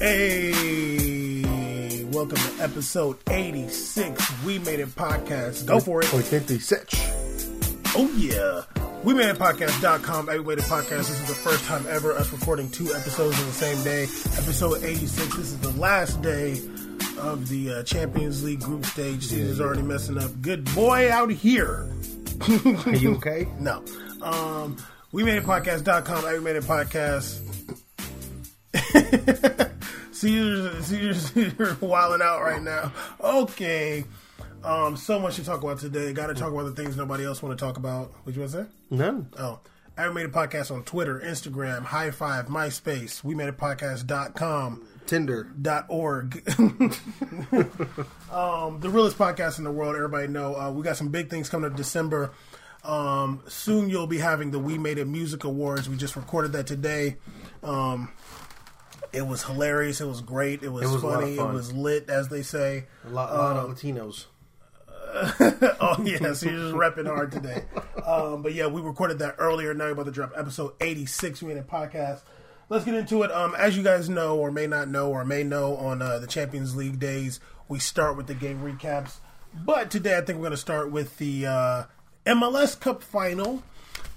Hey, welcome to episode 86. We Made It Podcast. Go for it. 86. Oh, yeah. We Made It Podcast.com. Every Way to Podcast. This is the first time ever us recording two episodes in the same day. Episode 86. This is the last day of the uh, Champions League group stage. Caesar's already messing up. Good boy out here. Are you okay? No. Um, we made it podcast.com. Every made it podcast. Caesar's, Caesar's, Caesar's wilding out right now. Okay. Um, so much to talk about today. Got to talk about the things nobody else want to talk about. What you want to say? No. Oh, Every Made a Podcast on Twitter, Instagram, High Five, MySpace, we made it podcast.com Tinder. dot org. um, the realest podcast in the world. Everybody know uh, we got some big things coming up December. Um, soon you'll be having the We Made It Music Awards. We just recorded that today. Um, it was hilarious. It was great. It was, It was a lot funny. It was lit, as they say. A lot, a lot of Latinos. oh yeah, so you're just repping hard today. Um, but yeah, we recorded that earlier. Now we're about to drop episode 86. We in a podcast. Let's get into it. Um, as you guys know, or may not know, or may know, on uh, the Champions League days, we start with the game recaps. But today, I think we're going to start with the uh, MLS Cup final.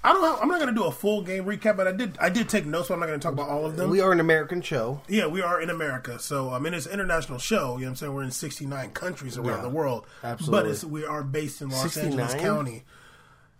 I don't. Have, I'm not going to do a full game recap, but I did. I did take notes, so I'm not going to talk about all of them. We are an American show. Yeah, we are in America. So, I mean, it's an international show. You know what I'm saying? We're in 69 countries around Yeah, the world. absolutely. But it's, we are based in Los 69? Angeles County.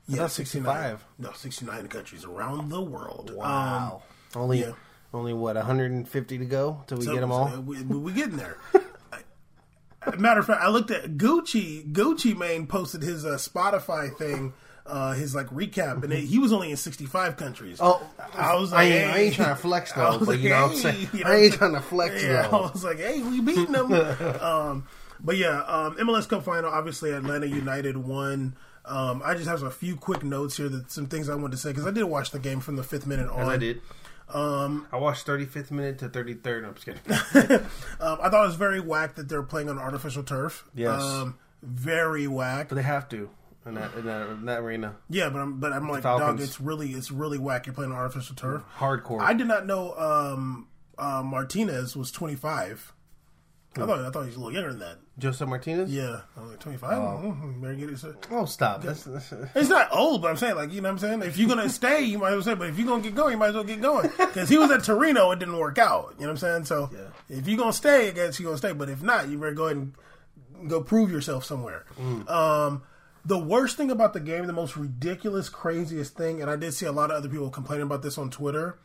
Yeah, 69. 65. No, 69 countries around the world. Wow. only, Um, yeah. only what 150 to go till we So- get them so all. we, we getting there. Matter of fact, I looked at Gucci. Gucci Mane posted his uh, Spotify thing, uh, his like recap, and it, he was only in 65 countries. Oh, I was I like, ain't, I ain't trying to flex I though, was but like, you know what I'm hey, saying. you know I ain't trying to flex Yeah, I though. was like, hey, we beating them. um, but yeah, um, MLS Cup final. Obviously, Atlanta United won. Um, I just have a few quick notes here that some things I wanted to say because I did watch the game from the fifth minute on. I did. Um, I watched 35th minute to 33rd. No, I'm just kidding. um, I thought it was very whack that they're playing on artificial turf. Yes. Um, very whack. but they have to in that in that, in that arena. Yeah, but I'm but I'm like, dog, Falcons. it's really it's really whack. You're playing on artificial turf. Hardcore. I did not know um, uh, Martinez was 25. I thought I thought he was a little younger than that. Josef Martinez. Yeah, I was like 25. Mm, better get it. Oh, stop. That's, that's, It's not old, but I'm saying like you know what I'm saying. If you're gonna stay, you might as well stay. But if you're gonna get going, you might as well get going. Because he was at Torino, it didn't work out. You know what I'm saying? So if you're gonna stay, I guess you're gonna stay. But if not, you better go ahead and go prove yourself somewhere. Um, the worst thing about the game, the most ridiculous, craziest thing, and I did see a lot of other people complaining about this on Twitter.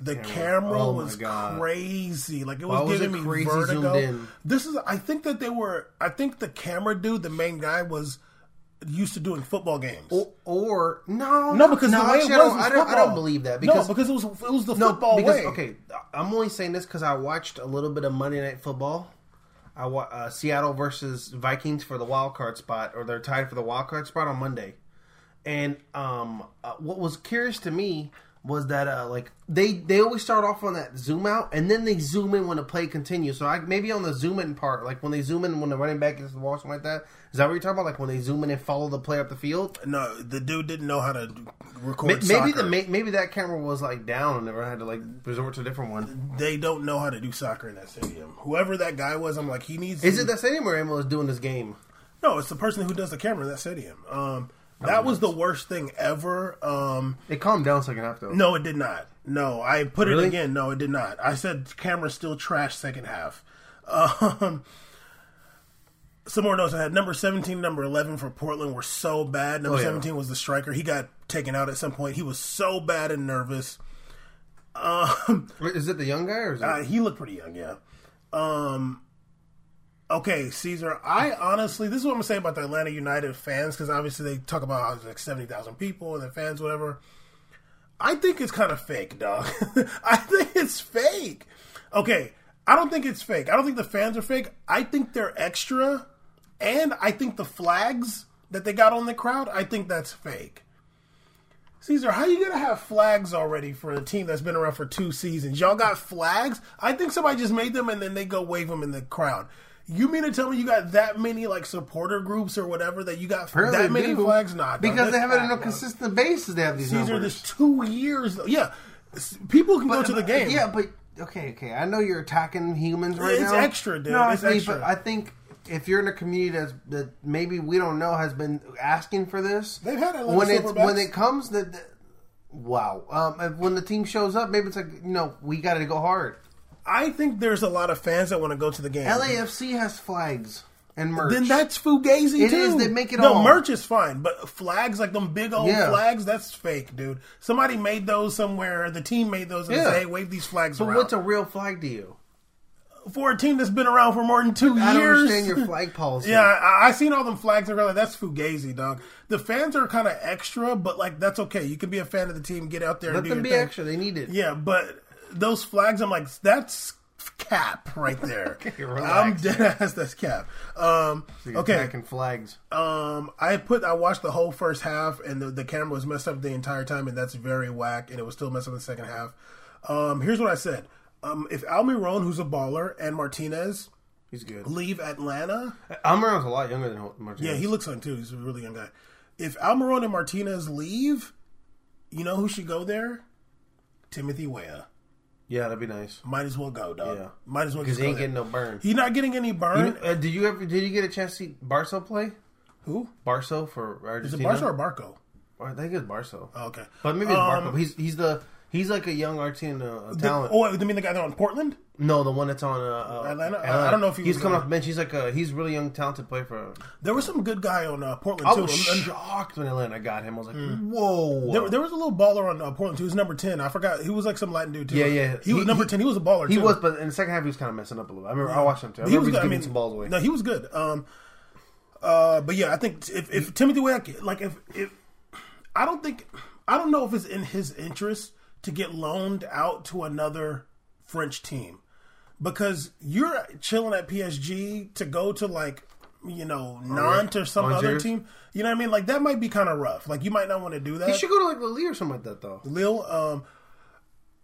The camera Oh was crazy. Like it Why was was giving it me crazy vertigo. zoomed in? This is. I think that they were. I think the camera dude, the main guy, was used to doing football games. or, or no, no, because no, the way actually, it I was, don't, was I don't, I don't believe that because no, because it was it was the No, football because way. okay, I'm only saying this because I watched a little bit of Monday Night Football. I uh, Seattle versus Vikings for the wild card spot, or they're tied for the wild card spot on Monday. And um, uh, what was curious to me was that uh, like they they always start off on that zoom out, and then they zoom in when the play continues. So I maybe on the zoom in part, like when they zoom in when the running back is the wall, something like that. Is that what you're talking about? Like when they zoom in and follow the play up the field? No, the dude didn't know how to record. Maybe soccer. the maybe that camera was like down and never had to like resort to a different one. they don't know how to do soccer in that stadium. Whoever that guy was, I'm like, he needs. Is to- it that stadium where Emma was doing this game? No, it's the person who does the camera in that stadium. Um, that was the worst thing ever. Um, It calmed down second half though. no, it did not. No, I put it again. No, it did not. I said camera still trash second half. Um, some more notes I had. Number 17, number 11 for Portland were so bad. Number Oh, yeah. 17 was the striker. He got taken out at some point. He was so bad and nervous. Um, Wait, Is it the young guy or is it? uh, he looked pretty young, yeah. Um, okay, Caesar. I honestly, this is what I'm gonna say about the Atlanta United fans because obviously they talk about how there's like seventy thousand people and the fans, whatever. I think it's kind of fake, dog. I think it's fake. Okay, I don't think it's fake. I don't think the fans are fake. I think they're extra, and I think the flags that they got on the crowd, I think that's fake. Caesar, how you gonna have flags already for a team that's been around for two seasons? Y'all got flags? I think somebody just made them and then they go wave them in the crowd. You mean to tell me you got that many like supporter groups or whatever that you got Apparently that many do. flags? Not because they have it on a consistent basis. They have these Caesar, numbers. this two years. Yeah, people can go to the uh, game. Yeah, but okay, okay. I know you're attacking humans right It's now. It's extra, dude. No, It's extra. but I think if you're in a community that's, that maybe we don't know has been asking for this, They've had Atlanta when it Silverbacks. when it comes that. Wow. Um, if- when the team shows up, maybe it's like you know we got to go hard. I think there's a lot of fans that want to go to the game. LAFC has flags and merch. Then that's fugazi It too. is, they make it no all. No merch is fine, but flags like them big old Yeah. flags, that's fake, dude. Somebody made those somewhere. The team made those and Yeah. say, "Hey, wave these flags but around." what's a real flag to you? For a team that's been around for more than two I years? understand your flag policy. Yeah, I, I seen all them flags and like, that's fugazi, dog. The fans are kind of extra, but like that's okay. You can be a fan of the team, get out there Let and do them your be thing. extra. They need it. Yeah, but those flags, I'm like, that's cap right there. Okay, I'm dead ass. That's cap. Um, So okay, attacking flags. um, I put I watched the whole first half, and the, the camera was messed up the entire time, and that's very whack, and it was still messed up in the second half. Um, here's what I said: um, if Almiron, who's a baller, and Martinez He's good. leave Atlanta, Almiron's a lot younger than Martinez. yeah, he looks young too. He's a really young guy. If Almiron and Martinez leave, you know who should go there? Timothy Weah. yeah, that'd be nice. Might as well go, dog. Yeah. Might as well Because he ain't there. getting no burn. He's not getting any burn. Uh, did you ever? Did you get a chance to see Barso play? Who? Barso for Argentina. Is it? Barca or Barco? I think it's Barso. Oh, okay. But maybe it's Um, Barco. He's he's the he's like a young Argentina uh, The, talent. oh, you mean the guy that on Portland? no, the one that's on uh, uh, Atlanta? I- don't know if he he's coming off the bench. He's like a he's really young, talented player for. There was some good guy on uh, Portland I too. was And- shocked when Atlanta got him. I was like, whoa. there, there was a little baller on uh, Portland too. He was number ten. I forgot. He was like some Latin dude too. Yeah, yeah. He, was number he- ten. He was a baller. he too. was, but in the second half he was kind of messing up a little. I remember I watched him too. I he was he good. was I giving mean, some balls away. No, he was good. Um, uh, but yeah, I think if, if Timothy Weah, like if if I don't think I don't know if it's in his interest to get loaned out to another French team because you're chilling at PSG to go to like you know Nantes or some other team. You know what I mean? Like that might be kind of rough. Like you might not want to do that. He should go to like Lille or something like that though. Lille, um,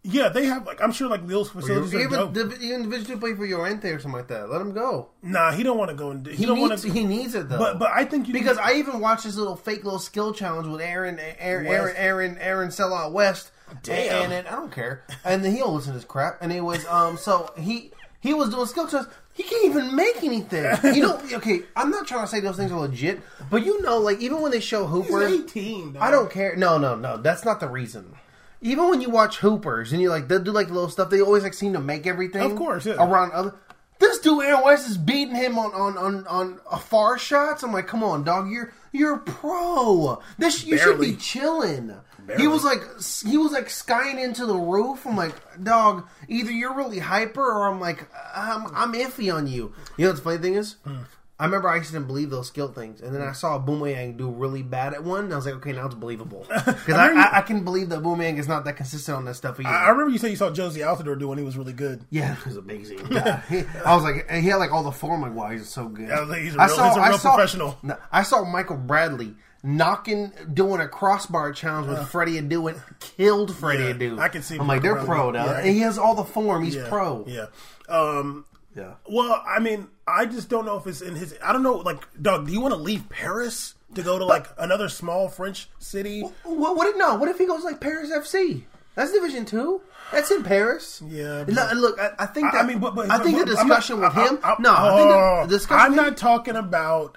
yeah, they have like I'm sure like Lille's facilities are Even, div- even individually play for Llorente or something like that. Let him go. Nah, he don't want to go and he, He don't want to. he needs it though. But but I think you because can, I even watched this little fake little skill challenge with Aaron Aaron West. Aaron Aaron, Aaron Sellout West. Damn. And, and I don't care. And then he don't listen to this crap. And it was um so he he was doing skill challenges. He can't even make anything. You know, okay, I'm not trying to say those things are legit, but you know, like even when they show he's Hooper 18. Dog. I don't care. No, no, no. That's not the reason. Even when you watch Hoopers and you're like they'll do like little stuff, they always like seem to make everything. Of course, yeah. Around other. This dude Aaron West is beating him on on on on a far shots. I'm like, come on, dog. You're you're a pro. This you should be chilling. He was like he was like skying into the roof. I'm like, dog. Either you're really hyper or I'm like I'm I'm iffy on you. You know what the funny thing is? Hmm. I remember I used to didn't believe those skill things, and then I saw Boomerang do really bad at one, and I was like, okay, now it's believable because I, I, I can believe that Boomerang is not that consistent on that stuff either. I I remember you said you saw Jozy Altidore do when he was really good. yeah, it was amazing. Yeah. I was like, and he had like all the form. Like, wow, he's so good. I was like, he's a real- he's a real professional. I saw Michael Bradley knocking, doing a crossbar challenge with Freddie Adu and killed Freddie Yeah, Adu. I can see I'm like, they're pro now, Yeah. and he has all the form. He's Yeah, pro. Yeah. Um. Yeah. Well, I mean, I just don't know if it's in his. I don't know. Like, Doug, do you want to leave Paris to go to like another small French city? What, what no? What if he goes like Paris FC? That's Division Two. That's in Paris. Yeah, Look, look, I, I think I- that. I mean, but, but I think but the I'm discussion with him. I- I- no, I think oh, the, the discussion. I'm not talking about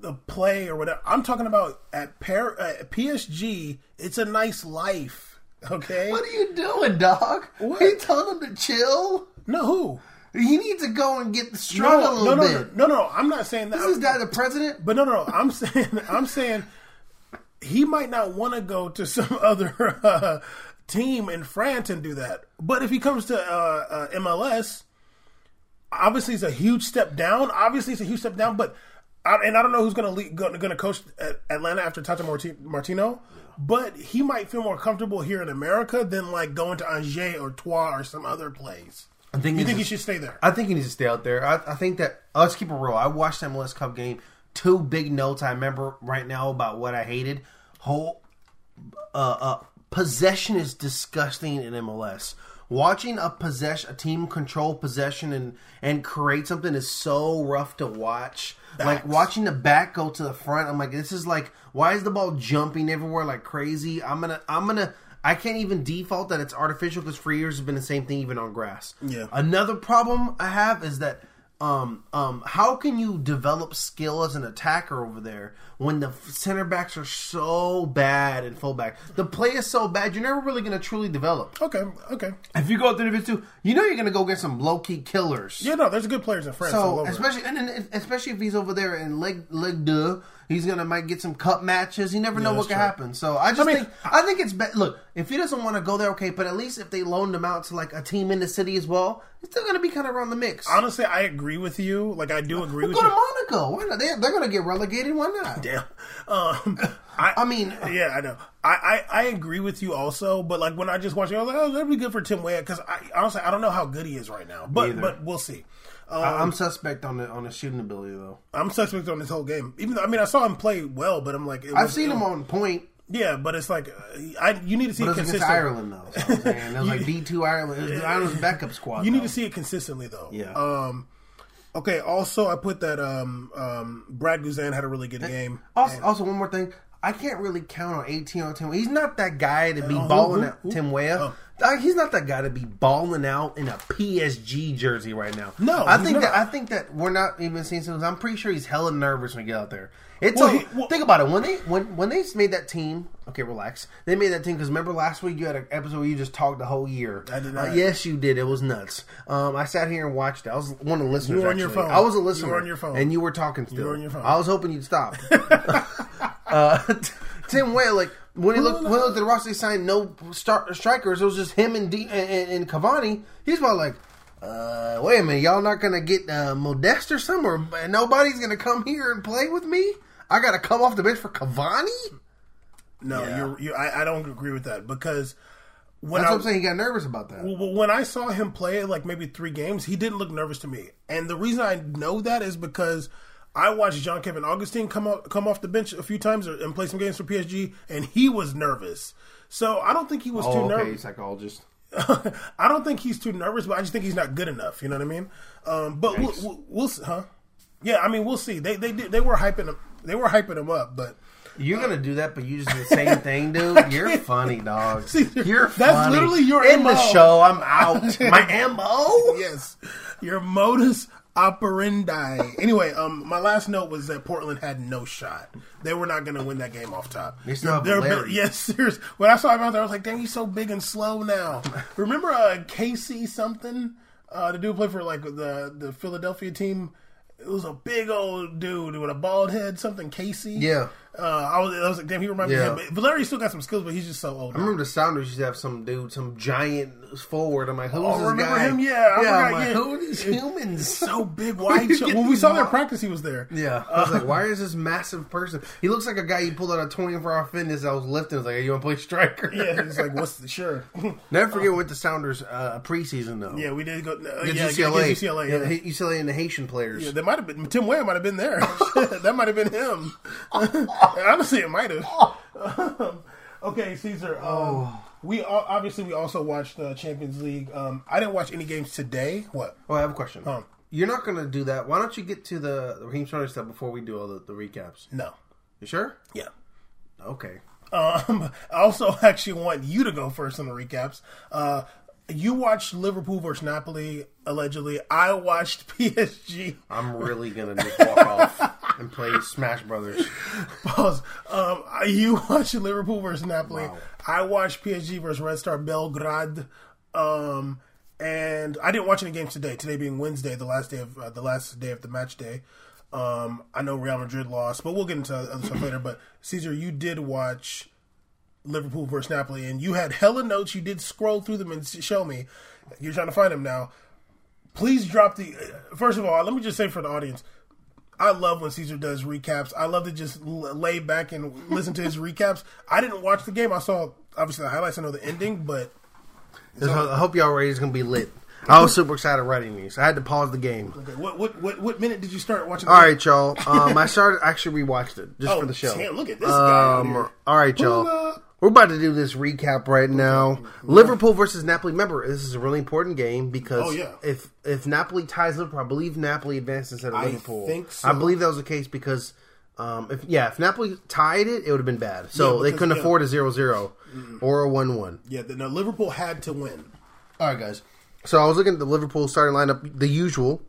the play or whatever. I'm talking about at Par- at PSG. It's a nice life. Okay. What are you doing, dog? What? Are you telling him to chill? No, who? He needs to go and get the struggle no, a little no, bit. no, no, no. I'm not saying that. This is that the president. But no, no, no. I'm saying, I'm saying, he might not want to go to some other uh, team in France and do that. But if he comes to uh, uh, MLS, obviously it's a huge step down. Obviously it's a huge step down. But I, and I don't know who's going to going to coach at Atlanta after Tata Martino. But he might feel more comfortable here in America than like going to Angers or Troyes or some other place. I think You think he should stay there? I think he needs to stay out there. I, I think that let's keep it real. I watched that MLS Cup game. Two big notes I remember right now about what I hated. Whole uh, uh, possession is disgusting in MLS. Watching a possession, a team control possession and and create something is so rough to watch. Like watching the back go to the front, I'm like, this is like, why is the ball jumping everywhere like crazy? I'm gonna, I'm gonna. I I can't even default that it's artificial because for years it's been the same thing even on grass. Yeah. Another problem I have is that um um how can you develop skill as an attacker over there when the center backs are so bad and fullback? The play is so bad, you're never really going to truly develop. Okay, okay. If you go to Division Two, you know you're going to go get some low key killers. Yeah, no, there's good players in France. So especially and then, especially if he's over there in Ligue Ligue Deux, he's gonna might get some cup matches. You never know what can true. happen. So I just I mean, think I think it's be- look if he doesn't want to go there, okay. But at least if they loaned him out to like a team in the city as well, he's still gonna be kind of around the mix. honestly, I agree with you. Like, I do agree with go to you. Monaco. Why not? They, they're gonna get relegated. Why not? Damn. Um, I, I mean, yeah, I know. I, I, I agree with you also, but like when I just watched it, I was like, oh, that'd be good for Tim Weah because I honestly I don't know how good he is right now, but but we'll see. Um, I- I'm suspect on the on the shooting ability though. I'm suspect on this whole game. Even though I mean I saw him play well, but I'm like it I've seen him on point. Yeah, but it's like uh, I you need to see But it it was against. Ireland though. So I'm saying. It was like B two Ireland. It was Ireland's backup squad. You need to see it consistently though. Yeah. Um. Okay. Also, I put that um um Brad Guzan had a really good game. Also, also, one more thing. I can't really count on 18 on Tim. He's not that guy to be Uh, balling who- who? Tim Weah. Oh. Uh, he's not that guy to be balling out in a PSG jersey right now. No, I think not. that I think that we're not even seeing some. I'm pretty sure he's hella nervous when he get out there. It's Well, a, he- well- think about it when they when when they made that team. Okay, relax. They made that team because remember last week you had an episode where you just talked the whole year. I did Uh, yes, you did. It was nuts. Um, I sat here and watched it. I was one of the listeners. You were on your phone. I was a You were listener. on your phone. and you were talking still. were on your phone. I was hoping you'd stop. uh, Tim Weah, like when he looked when he looked at the roster, he signed no star, strikers. It was just him and D, and, and, and Cavani. He's about like, uh, wait a minute, y'all not gonna get uh, Modeste or somewhere? Nobody's gonna come here and play with me. I gotta come off the bench for Cavani. No, Yeah. you're you. I, I don't agree with that because when That's I what I'm saying. He got nervous about that. Well, when I saw him play like maybe three games, he didn't look nervous to me. And the reason I know that is because I watched John Kevin Augustin come off, come off the bench a few times and play some games for PSG, and he was nervous. So I don't think he was oh, too okay, nervous. psychologist. I don't think he's too nervous, but I just think he's not good enough. You know what I mean? Um, but we'll, we'll, we'll see, huh? Yeah, I mean we'll see. They they did, they were hyping him. They were hyping him up, but You're gonna do that, but you just do the same thing, dude. You're funny, dog. See, You're that's funny. literally your in the show. I'm out. My mo. yes, your modus operandi. Anyway, um, my last note was that Portland had no shot. They were not going to win that game off top. They still They're- yes, serious. When I saw him out there, I was like, "Dang, he's so big and slow now." Remember uh, Casey something? Uh, the dude played for like the the Philadelphia team. It was a big old dude with a bald head, something Casey. Yeah. Uh, I was, I was like, damn, he reminded Yeah. me of him. But Larry still got some skills, but he's just so old. I remember the Sounders used to have some dude, some giant forward. I'm like, who's Oh, this remember guy? him? Yeah, I yeah. I'm forgot, like, yeah. who are these humans? so big, show- get when we saw their practice, he was there. Yeah, I was like, why is this massive person? He looks like a guy you pulled out of 24 Hour Fitness. I was lifting. I was like, hey, you want to play striker? Yeah, he's like, what's the sure? Never forget what the Sounders uh, preseason though. yeah, we did go. Uh, yeah, UCLA. UCLA. Yeah. Yeah, UCLA and the Haitian players. Yeah, there might have been Tim Weah might have been there. that might have been him. Honestly, it might have. okay, Caesar. Um, Oh. We all, obviously we also watched the Champions League. Um, I didn't watch any games today. What? Oh, I have a question. Um, You're not going to do that. Why don't you get to the, Raheem Sterling stuff before we do all the, the recaps? No. You sure? Yeah. Okay. Um, I also actually want you to go first on the recaps. Uh, you watched Liverpool versus Napoli allegedly. I watched PSG. I'm really going to just walk off and play Smash Brothers. Pause. Um, you watched Liverpool versus Napoli. Wow. I watched PSG versus Red Star Belgrade. Um, and I didn't watch any games today. Today being Wednesday, the last day of uh, the last day of the match day. Um, I know Real Madrid lost, but we'll get into other stuff later. But Caesar, you did watch Liverpool versus Napoli, and you had hella notes. You did scroll through them and show me. You're trying to find them now. Please drop the. First of all, let me just say for the audience, I love when Caesar does recaps. I love to just l- lay back and listen to his recaps. I didn't watch the game. I saw obviously the highlights. I know the ending, but I hope y'all ready. It's going to be lit. I was super excited writing these. I had to pause the game. okay, what what what, what minute did you start watching? The All right, y'all. Um, I started actually rewatched it just Oh, for the show. damn, look at this guy. Um, here. all right, y'all. We're about to do this recap right now. Liverpool versus Napoli. Remember, this is a really important game because Oh, yeah. if if Napoli ties Liverpool, I believe Napoli advances instead of I Liverpool. think so. I believe that was the case because Um, if yeah, if Napoli tied it, it would have been bad. So Yeah, they couldn't yeah. afford a 0-0 or a one-one. Yeah, the, no, Liverpool had to win. All right, guys. So I was looking at the Liverpool starting lineup, the usual,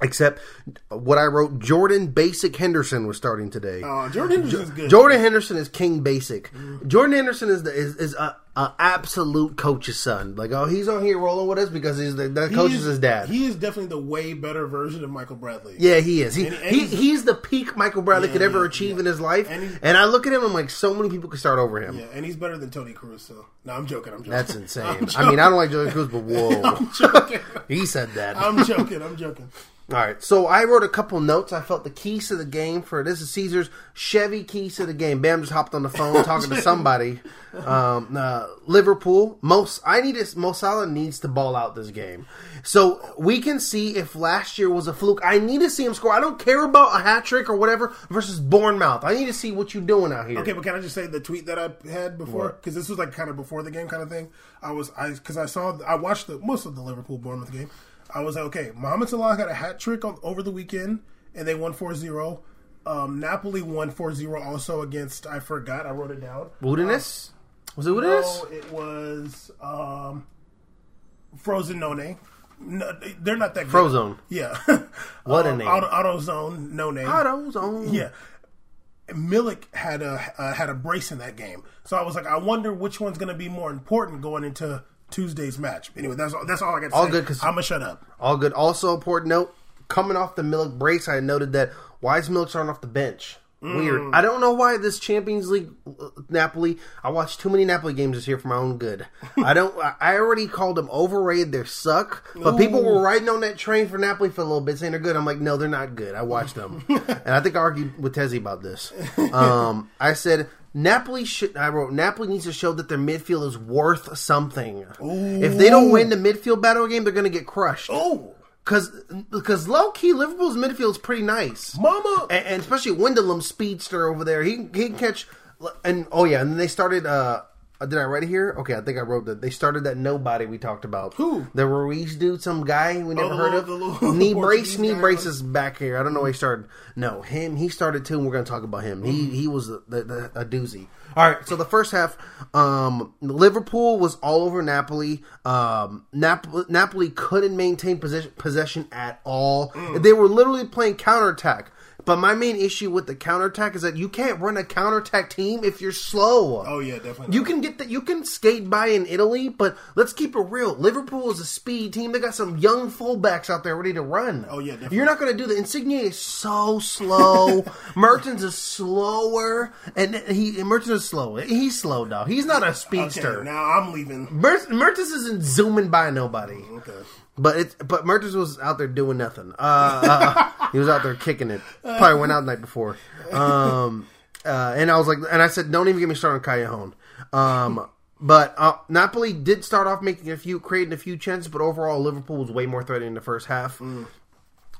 except what I wrote. Jordan Basic Henderson was starting today. Uh, Jordan Henderson's good. Jordan Henderson is King Basic. Jordan Henderson is the, is, is a, a absolute coach's son. Like, oh, he's on here rolling with us because he's the, the He coach is is- his dad. He is definitely the way better version of Michael Bradley. yeah, he is. He, And- and he he's- he's the peak Michael Bradley Yeah, could ever yeah, achieve yeah. in his life. And And, I look at him, I'm like, so many people could start over him. Yeah, and he's better than Toni Kroos. So no, I'm joking. I'm joking. That's insane. I mean, I don't like Jordan Cruz, but whoa, I'm joking. he said that. I'm joking. I'm joking. All right, so I wrote a couple notes. I felt the keys to the game for this is Caesar's Chevy keys to the game. Bam just hopped on the phone talking to somebody. Um, uh, Liverpool, most I need is Mo Salah needs to ball out this game, so we can see if last year was a fluke. I need to see him score. I don't care about a hat trick or whatever versus Bournemouth. I need to see what you're doing out here. Okay, but can I just say the tweet that I had before? Because this was like kind of before the game kind of thing. I was I because I saw I watched the most of the Liverpool Bournemouth game. I was like, okay, Mohamed Salah got a hat trick on, over the weekend, and they won 4-0. Um, Napoli won 4-0 also against I forgot I wrote it down. Woodeness was it Woodeness? No, it was um, Frosinone. No, they're not that good. Frozone. Yeah. What a Um, name. Auto, AutoZone, no name. AutoZone. Yeah. Milik had a uh, had a brace in that game, so I was like, I wonder which one's going to be more important going into Tuesday's match. Anyway, that's all, that's all I got. to All say. good, 'cause- I'm gonna shut up. All good. Also, important note: coming off the Milk brace, I noted that why is Milik starting off the bench? Weird. I don't know why this Champions League uh, Napoli. I watched too many Napoli games this year for my own good. I don't. I- already called them overrated. They suck. But people were riding on that train for Napoli for a little bit, saying they're good. I'm like, no, they're not good. I watched them, and I think I argued with Tezzy about this. Um, I said. Napoli should. I wrote. Napoli needs to show that their midfield is worth something. If they don't win the midfield battle game, they're going to get crushed. Oh, Because because low key Liverpool's midfield is pretty nice, Mama! and, and especially Wendelum speedster over there. He he can catch and oh yeah, and then they started. uh Did I write it here? Okay, I think I wrote that they started that nobody we talked about. Who? the Ruiz dude? Some guy we never Oh, heard of. the little knee brace, knee guy. brace back here. I don't know where he started. No, him. He started too, and we're going to talk about him. He he was the, the, the, a doozy. All right, so the first half, um, Liverpool was all over Napoli. Um, Napoli, Napoli couldn't maintain possession, possession at all. Mm. They were literally playing counterattack. But my main issue with the counterattack is that you can't run a counterattack team if you're slow. oh yeah, definitely. You can get that. You can skate by in Italy, but let's keep it real. Liverpool is a speed team. They got some young fullbacks out there ready to run. Oh, yeah, definitely. You're not going to do that. Insigne is so slow. Mertens is slower, and he Mertens is slow. He's slow, dog. He's not a okay, speedster. now I'm leaving. Mer- Mertens isn't zooming by nobody. Okay. But it's but Mertens was out there doing nothing. Uh, uh, he was out there kicking it. Probably went out the night before. Um, uh, and I was like, and I said, don't even get me started on Callejon. Um, but uh, Napoli did start off making a few, creating a few chances, but overall Liverpool was way more threatening in the first half.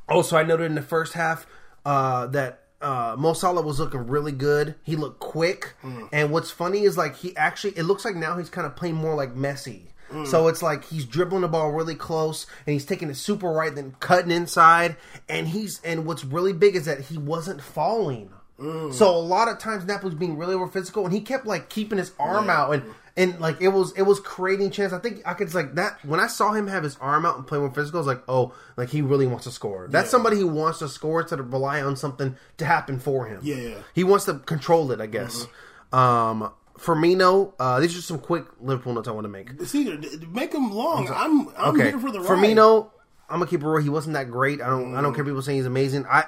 Also, I noted in the first half uh, that uh, Mo Salah was looking really good. He looked quick, and what's funny is like he actually it looks like now he's kind of playing more like Messi. Mm. So it's like he's dribbling the ball really close, and he's taking it super right, then cutting inside, and he's and what's really big is that he wasn't falling. Mm. So a lot of times Napoli's being really over physical, and he kept like keeping his arm out, and and like it was it was creating chance. I think I could like that when I saw him have his arm out and play more physical. I was like, oh, like he really wants to score. That's somebody who wants to score instead of rely on something to happen for him. Yeah, yeah. He wants to control it, I guess. Mm-hmm. Um, Firmino, uh, these are some quick Liverpool notes I want to make. D- make them long. I'm I'm Okay, here for the ride. Firmino, I'm gonna keep it real. He wasn't that great. I don't. I don't care. People saying he's amazing. I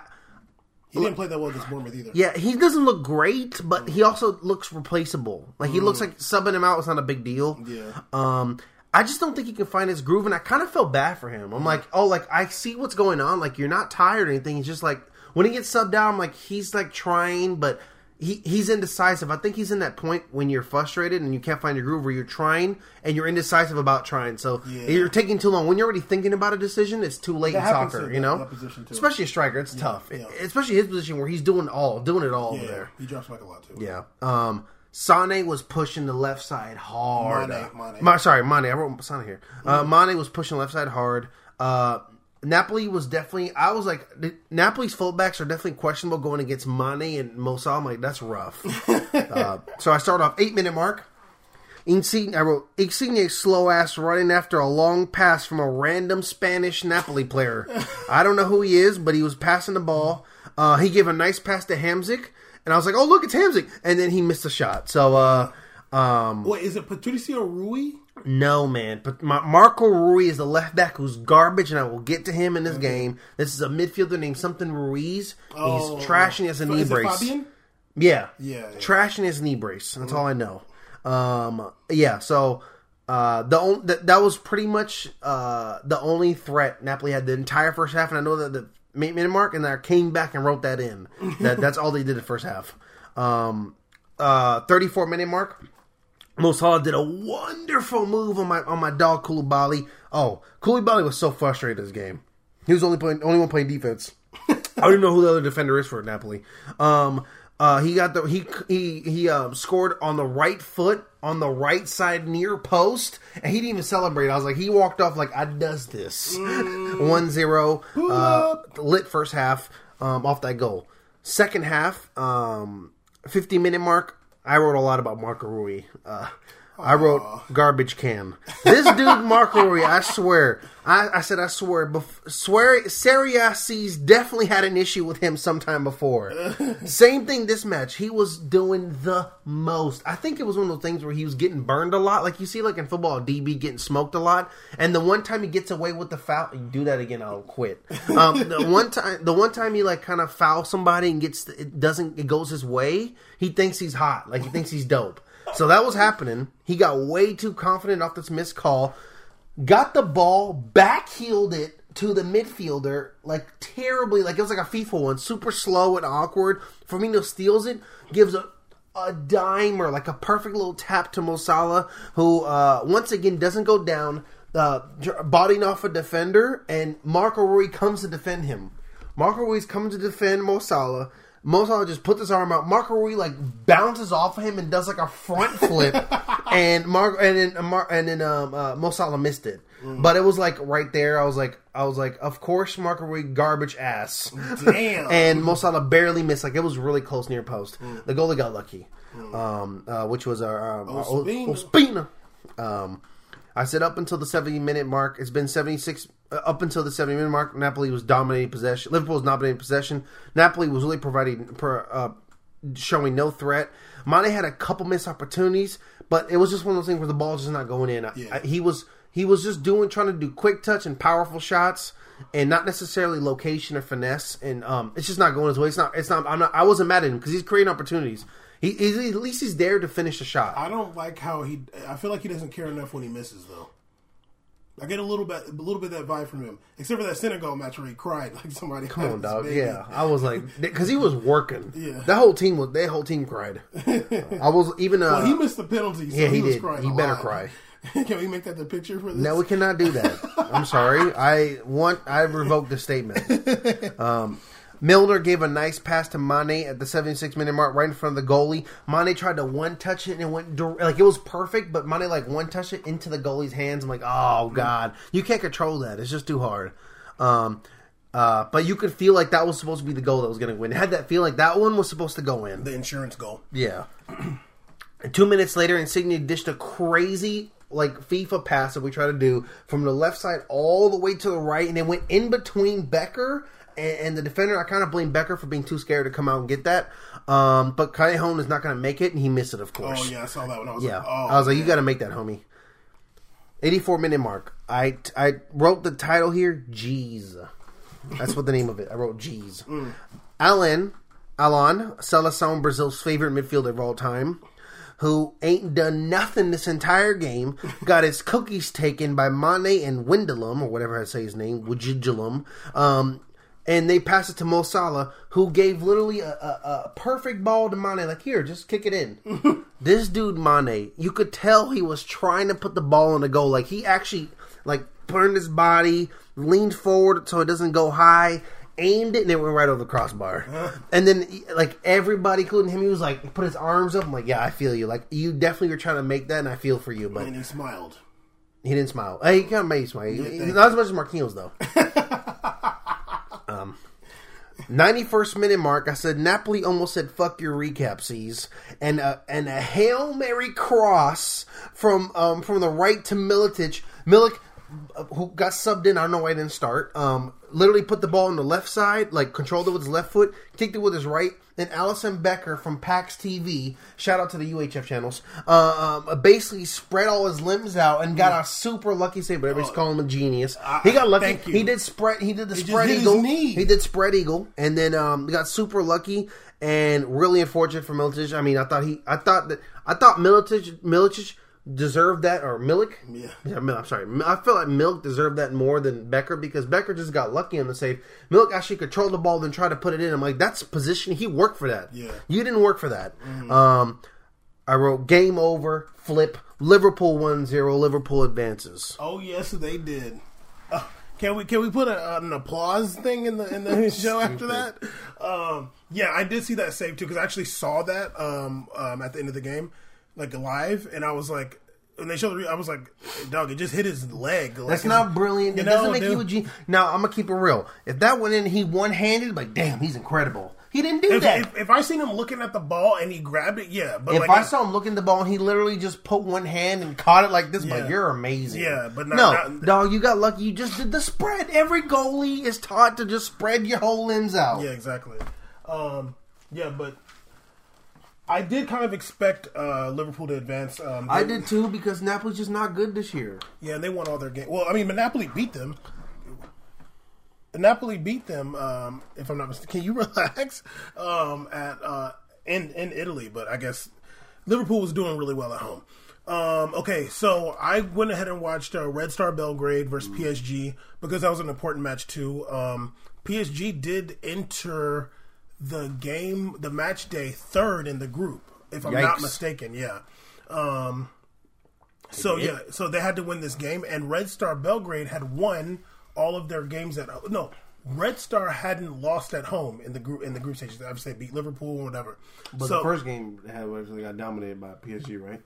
he didn't play that well against Bournemouth either. Yeah, he doesn't look great, but he also looks replaceable. Like he looks like subbing him out was not a big deal. Yeah. Um, I just don't think he can find his groove, and I kind of felt bad for him. I'm like, oh, like I see what's going on. Like you're not tired or anything. He's just like when he gets subbed out, I'm like he's like trying, but he he's indecisive. I think he's in that point when you're frustrated and you can't find your groove, where you're trying and you're indecisive about trying. So Yeah. you're taking too long. When you're already thinking about a decision, it's too late That in soccer. to You know, especially a striker. It's tough, yeah. especially his position where he's doing all, doing it all over there. he drops back a lot too. Yeah. Um, Sane was pushing the left side hard. Mane, Mane. Ma- sorry, Mane. I wrote Sane here. Uh, Mane was pushing left side hard. Uh, Napoli was definitely. I was like, Napoli's fullbacks are definitely questionable going against Mane and Mo Salah. I'm like, that's rough. uh, so I start off eight minute mark. Insigne, I wrote Insigne slow ass running after a long pass from a random Spanish Napoli player. I don't know who he is, but he was passing the ball. Uh, he gave a nice pass to Hamsik, and I was like, "Oh, look, it's Hamsik!" And then he missed a shot. So, uh, um, Wait, is it Patricio Rui? No, man. But Ma- Marco Rui is the left back who's garbage, and I will get to him in this game. This is a midfielder named something Ruiz. Oh. He's trashing his knee brace. Fabian? Yeah, Yeah, yeah. trashing his knee brace. That's all I know. Um, yeah. So uh, the on- that, that was pretty much uh, the only threat Napoli had the entire first half, and I know that the eight minute mark, and I came back and wrote that in. that that's all they did the first half. Um, uh, thirty four minute mark. Mo Salah did a wonderful move on my on my dog Koulibaly. Oh, Koulibaly was so frustrated this game. He was only playing only one playing defense. I don't even know who the other defender is for Napoli. Um, uh, he got the he he he um, scored on the right foot on the right side near post, and he didn't even celebrate. I was like, he walked off like I does this. One zero, uh, lit first half um, off that goal. Second half, um, fifty minute mark. I wrote a lot about Marco Rui. Uh, I wrote garbage can. This dude, Marco Rui, I swear, I, I said I swear, bef- swear, C's definitely had an issue with him sometime before. Same thing this match. He was doing the most. I think it was one of those things where he was getting burned a lot. Like you see, like in football, DB getting smoked a lot. And the one time he gets away with the foul, you do that again, I'll quit. Um, the one time, the one time he like kind of fouls somebody and gets, it doesn't, it goes his way. He thinks he's hot, like he thinks he's dope. So that was happening. He got way too confident off this missed call. Got the ball, back backheeled it to the midfielder, like terribly, like it was like a FIFA one, super slow and awkward. Firmino steals it, gives a a dime or like a perfect little tap to Mo Salah, who uh, once again doesn't go down, uh, off a defender, and Marco Rui comes to defend him. Marco Ruiz comes to defend Mo Salah. Just puts his arm out. Marco Rui like bounces off of him and does like a front flip, and Mar and then uh, Mar- and then um, uh, Mo Salah missed it. But it was like right there. I was like, I was like, of course, Marco Rui garbage ass. Damn. and Mo Salah barely missed. Like it was really close near post. The goalie got lucky, um, uh, which was our, um, our Ospina. Ospina. Um, I said up until the 70 minute mark. It's been 76 uh, up until the 70 minute mark. Napoli was dominating possession. Liverpool was dominating possession. Napoli was really providing, uh, showing no threat. Mane had a couple missed opportunities, but it was just one of those things where the ball's just not going in. Yeah. I- he was he was just doing trying to do quick touch and powerful shots, and not necessarily location or finesse. And um, it's just not going his way. It's not. It's not. I'm not. I wasn't mad at him because he's creating opportunities. He, he's, at least he's there to finish the shot. I don't like how he. I feel like he doesn't care enough when he misses though. I get a little bit, a little bit of that vibe from him, except for that Senegal match where he cried like somebody. Come on, dog. Yeah, I was like, because he was working. Yeah. that whole team was. That whole team cried. I was even. Uh, Well, he missed the penalty. So yeah, he was did. Crying He better lot. cry. Can we make that the picture for this? no, we cannot do that. I'm sorry. I want. I revoke the statement. Um, Milner gave a nice pass to Mane at the 76 minute mark, right in front of the goalie. Mane tried to one touch it and it went like it was perfect, but Mane like one touched it into the goalie's hands. I'm like, oh god, you can't control that. It's just too hard. Um, uh, but you could feel like that was supposed to be the goal that was going to win. It had that feeling like that one was supposed to go in. the insurance goal. Yeah. Two minutes later, Insigne dished a crazy like FIFA pass that we try to do from the left side all the way to the right, and it went in between Becker and, and the defender. I kind of blame Becker for being too scared to come out and get that. Um, but Callejon is not going to make it, and he missed it, of course. Oh yeah, I saw that one. I was Yeah, like, oh, I was like, you got to make that, homie. 84 minute mark. I I wrote the title here. Jeez, that's what the name of it. I wrote Jeez. Alan Alan Salazar, Brazil's favorite midfielder of all time, who ain't done nothing this entire game, got his cookies taken by Mane and Windelum or whatever I say his name, Wujidulum. Um, and they passed it to Mo Salah, who gave literally a, a, a perfect ball to Mane. Like, here, just kick it in. this dude Mane, you could tell he was trying to put the ball in the goal. Like he actually like turned his body, leaned forward so it doesn't go high, aimed it, and it went right over the crossbar. and then like everybody, including him, he was like put his arms up. I'm like, yeah, I feel you. Like you definitely were trying to make that, and I feel for you, but and he smiled. he didn't smile. He kind of made me smile. He- not as much as Marquinhos though. 91st minute mark, I said Napoli almost said "fuck your recap, sees," and a, and a hail mary cross from um, from the right to Militic. Milik, uh, who got subbed in, I don't know why he didn't start. Um, literally put the ball on the left side, like controlled it with his left foot, kicked it with his right. Then Alisson Becker from PAX TV, shout out to the UHF channels, uh, um, basically spread all his limbs out and got a super lucky save. But everybody's calling him a genius. he got lucky. He did spread. He did the just spread eagle. He did spread eagle, and then um, got super lucky and really unfortunate for Militic. I mean, I thought he, I thought that, I thought Militic, Militic deserved that, or Milik. Yeah. yeah. I'm sorry. I feel like Milk deserved that more than Becker because Becker just got lucky on the save. Milk actually controlled the ball, then tried to put it in. I'm like, that's position. He worked for that. Yeah. you didn't work for that. Um, I wrote game over, flip. Liverpool 1-0. Liverpool advances. Oh yes, they did. Uh, can we can we put a, an applause thing in the in the show after that? Um, yeah, I did see that save too because I actually saw that um, um, at the end of the game, like live, and I was like, when they showed the, I was like, dog, it just hit his leg. Like, That's not brilliant. It You doesn't make dude. you a genius. Now I'm gonna keep it real. If that went in, he one handed. Like, damn, he's incredible. He didn't do If, that. if, if I seen him looking at the ball and he grabbed it, yeah. But If like, I saw him looking at the ball and he literally just put one hand and caught it like this, Yeah. but you're amazing. Yeah, but not- no, not- dog, you got lucky. You just did the spread. Every goalie is taught to just spread your whole limbs out. Yeah, exactly. Um, yeah, but I did kind of expect uh, Liverpool to advance. Um, I did too because Napoli's just not good this year. Yeah, and they won all their games. Well, I mean, Napoli beat them. Napoli beat them. Um, if I'm not mistaken, can you relax? Um, at uh, in in Italy, but I guess Liverpool was doing really well at home. Um, okay, so I went ahead and watched uh, Red Star Belgrade versus PSG because that was an important match too. Um, PSG did enter the game, the match day third in the group, if I'm not mistaken. Yeah. Um, so yeah, so they had to win this game, and Red Star Belgrade had won all of their games at no. Red Star hadn't lost at home in the group in the group stages. Obviously, they beat Liverpool or whatever. But so the first game had actually got dominated by PSG, right?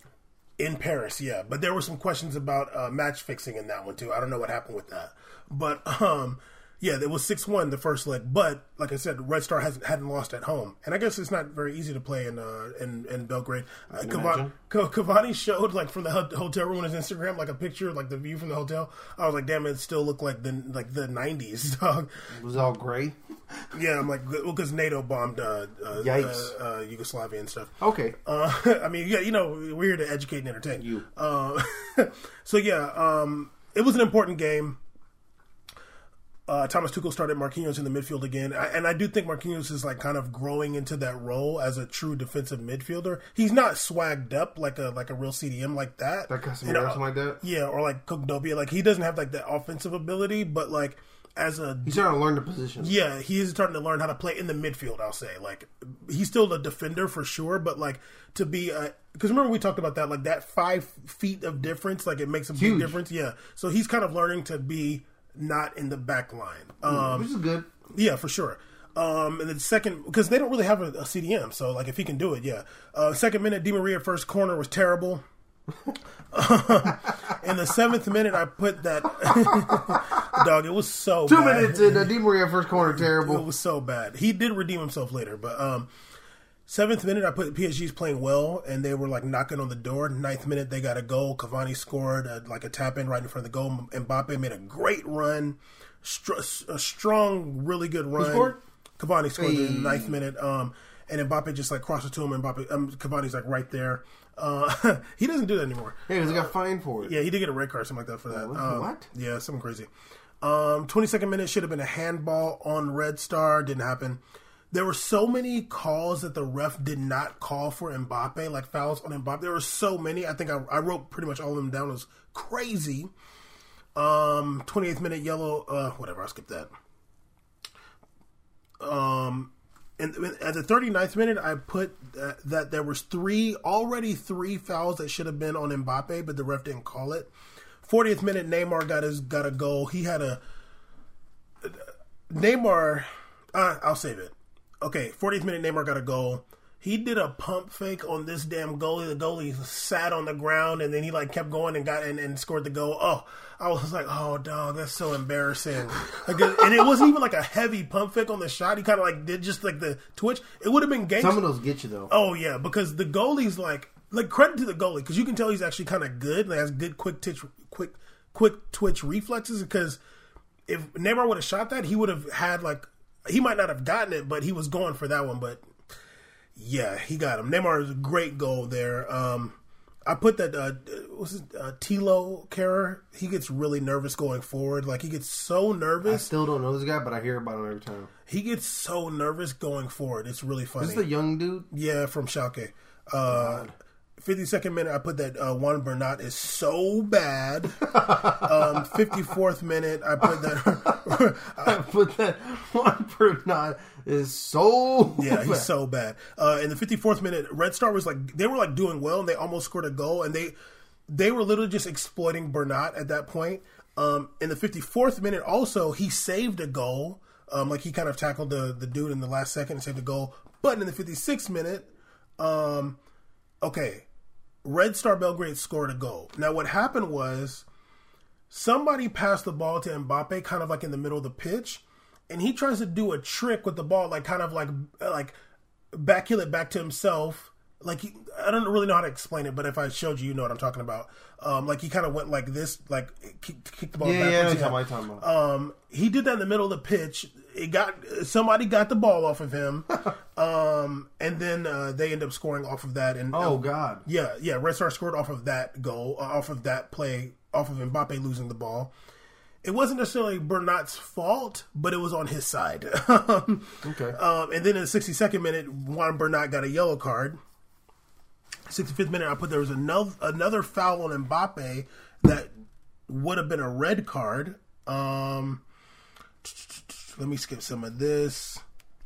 in Paris, yeah, but there were some questions about uh, match fixing in that one too. I don't know what happened with that, but um, yeah, it was six one the first leg. But like I said, Red Star hasn't hadn't lost at home, and I guess it's not very easy to play in uh, in, in Belgrade. Uh, Cavani, Cavani showed like from the hotel room on his Instagram, like a picture, like the view from the hotel. I was like, damn, it still looked like the like the nineties, dog. It was all gray. Yeah, I'm like, well, because NATO bombed uh, uh, uh, uh, Yugoslavia and stuff. Okay. Uh, I mean, yeah, you know, we're here to educate and entertain. You. Uh, so yeah, um, it was an important game. Uh, Thomas Tuchel started Marquinhos in the midfield again, I, and I do think Marquinhos is like kind of growing into that role as a true defensive midfielder. He's not swagged up like a like a real CDM like that. Like Casemiro You know, or something like that? Yeah, or like Kondogbia. Like he doesn't have like that offensive ability, but like as a He's starting to learn the position. yeah, he is starting to learn how to play in the midfield. I'll say, like, he's still a defender for sure, but like to be a because remember we talked about that, like that five feet of difference, like it makes a Huge. big difference. Yeah, so he's kind of learning to be not in the back line. Um, Which is good. yeah, for sure. Um, and the second, because they don't really have a, a CDM, so like if he can do it, yeah. Uh, second minute, Di Maria first corner was terrible. in the seventh minute, I put that dog. It was so Two bad. minutes in, uh, Di Maria first corner, terrible. It was so bad. He did redeem himself later, but um, seventh minute I put PSG's playing well, and they were like knocking on the door. Ninth minute they got a goal. Cavani scored uh like a tap in right in front of the goal. Mbappe made a great run, Str- a strong, really good run. scored? Cavani scored in the ninth minute. Um, and Mbappe just like crossed it to him. And Mbappe, um, Cavani's like right there. Uh, he doesn't do that anymore. Yeah, because he got fined for it. Yeah, he did get a red card, something like that for that. what? Um, What? Yeah, something crazy. Um, 22nd minute should have been a handball on Red Star. Didn't happen. There were so many calls that the ref did not call for Mbappe, like fouls on Mbappe. There were so many. I think I, I wrote pretty much all of them down. It was crazy. Um, 28th minute yellow. Uh, whatever. I'll skip that. Um, and at the 39th minute, I put that, that there was three already three fouls that should have been on Mbappe, but the ref didn't call it. 40th minute, Neymar got his got a goal. He had a Neymar. Uh, I'll save it. Okay, 40th minute, Neymar got a goal. he did a pump fake on this damn goalie. The goalie sat on the ground and then he like kept going and got and, and scored the goal. Oh, I was like, oh dog, that's so embarrassing. Like, and it wasn't even like a heavy pump fake on the shot. He kind of like did just like the twitch. It would have been game. Some of those get you though. Oh yeah, because the goalie's like like credit to the goalie because you can tell he's actually kind of good. Like has good quick twitch, quick quick twitch reflexes. Because if Neymar would have shot that, he would have had like he might not have gotten it, but he was going for that one. But yeah, he got him. Neymar is a great goal there. Um, I put that uh, was it uh, Thilo Kehrer. He gets really nervous going forward. Like he gets so nervous. I still don't know this guy, but I hear about him every time. He gets so nervous going forward. It's really funny. This is the young dude. Yeah, from Schalke. Uh, 52nd minute, I put that uh, Juan Bernat is so bad. um, 54th minute, I put that. I put that Juan Bernat is so yeah, he's bad. so bad. Uh, in the 54th minute, Red Star was like they were like doing well, and they almost scored a goal, and they they were literally just exploiting Bernat at that point. Um, in the 54th minute, also he saved a goal. Um, like he kind of tackled the the dude in the last second and saved a goal. But in the 56th minute, um, okay, Red Star Belgrade scored a goal. Now what happened was somebody passed the ball to Mbappe, kind of like in the middle of the pitch, and he tries to do a trick with the ball, like kind of like like backheel it back to himself. Like he, I don't really know how to explain it, but if I showed you, you know what I'm talking about. Um, like he kind of went like this, like kick, kick the ball Yeah, yeah, backwards. talking about. Um, he did that in the middle of the pitch. It got somebody got the ball off of him, um, and then uh, they end up scoring off of that. And Oh God. yeah, yeah, Red Star scored off of that goal, uh, off of that play, off of Mbappe losing the ball. It wasn't necessarily Bernat's fault, but it was on his side. Okay. Um, and then in the 62nd minute, Juan Bernat got a yellow card. 65th minute, I put there was another another foul on Mbappe that would have been a red card. Um, let me skip some of this.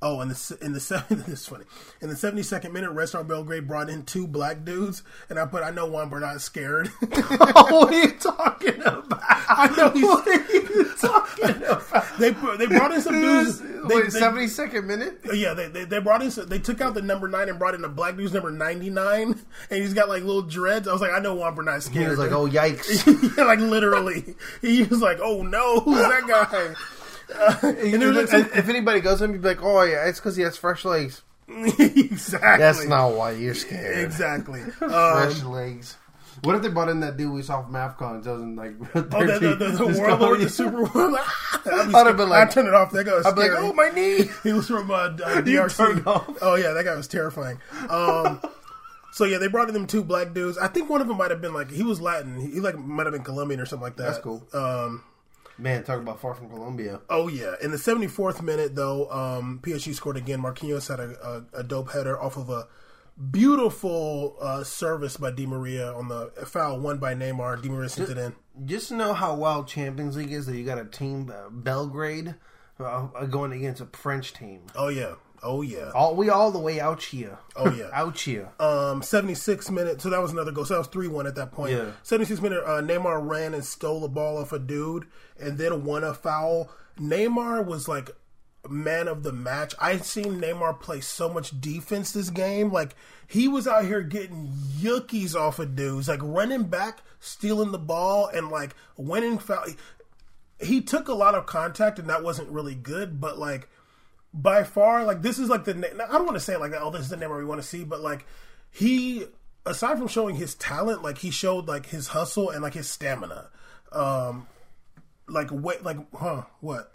Oh, in the in the seven, this is funny. In the seventy second minute, Red Star Belgrade brought in two black dudes, and I put I know Juan Bernat's scared. what are you talking about? I know he's What are you talking about? they they brought in some dudes. They, Wait, seventy second minute. Uh, yeah, they, they they brought in. some- They took out the number nine and brought in a black dude's number ninety nine, and he's got like little dreads. I was like, I know Bernat's He scared. was like, "Oh yikes!" yeah, like literally, he was like, "Oh no, who's that guy?" And if anybody goes to him, you'd be like, "Oh yeah, it's because he has fresh legs." exactly. That's not why you're scared. exactly. Um, Fresh legs. What if they brought in that dude we saw from AFCON? Doesn't like. oh, the, the, the, the warlord, the super warlord. I'd have been like- I turned it off. That guy was I'd be like, scary. "Oh my knee!" He was from uh, uh, DRC. turned off. Oh yeah, that guy was terrifying. Um, so yeah, they brought in them two black dudes. I think one of them might have been like he was Latin. He, he, like might have been Colombian or something like that. That's cool. Um, Man, talk about far from Colombia. oh yeah, in the seventy fourth minute though, um, PSG scored again. Marquinhos had a, a, a dope header off of a beautiful uh, service by Di Maria on the foul won by Neymar. Di Maria sent it in. Just know how wild Champions League is that you got a team uh, Belgrade uh, going against a French team. Oh yeah, oh yeah. All we all the way out here. Oh, yeah. out here. um, 76 minute. So that was another goal. So that was 3 1 at that point. Yeah. 76 minute, uh, Neymar ran and stole the ball off a dude and then won a foul. Neymar was like man of the match. I've seen Neymar play so much defense this game. Like, he was out here getting yookies off of dudes, like running back, stealing the ball, and like winning foul. He took a lot of contact, and that wasn't really good, but like, by far, like this is like the. I don't want to say like. Oh, this is the Neymar we want to see, but like he, aside from showing his talent, like he showed like his hustle and like his stamina. Um, like what? like huh? What?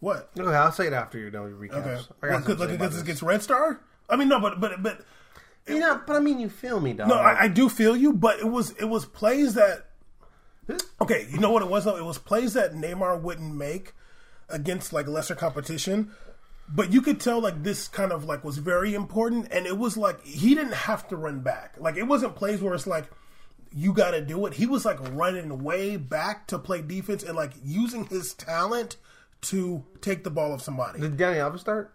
What? Okay, I'll say it after you're done with your recaps. Okay. Got Well, like say about against, this. against Red Star. I mean, no, but but but You know, but I mean, you feel me, dog. no, I, I do feel you. But it was it was plays that. Okay, you know what it was though. It was plays that Neymar wouldn't make against like lesser competition. But you could tell like this kind of like was very important, and it was like he didn't have to run back. Like it wasn't plays where it's like you got to do it. He was like running way back to play defense and like using his talent to take the ball of somebody. Did Dani Alves start?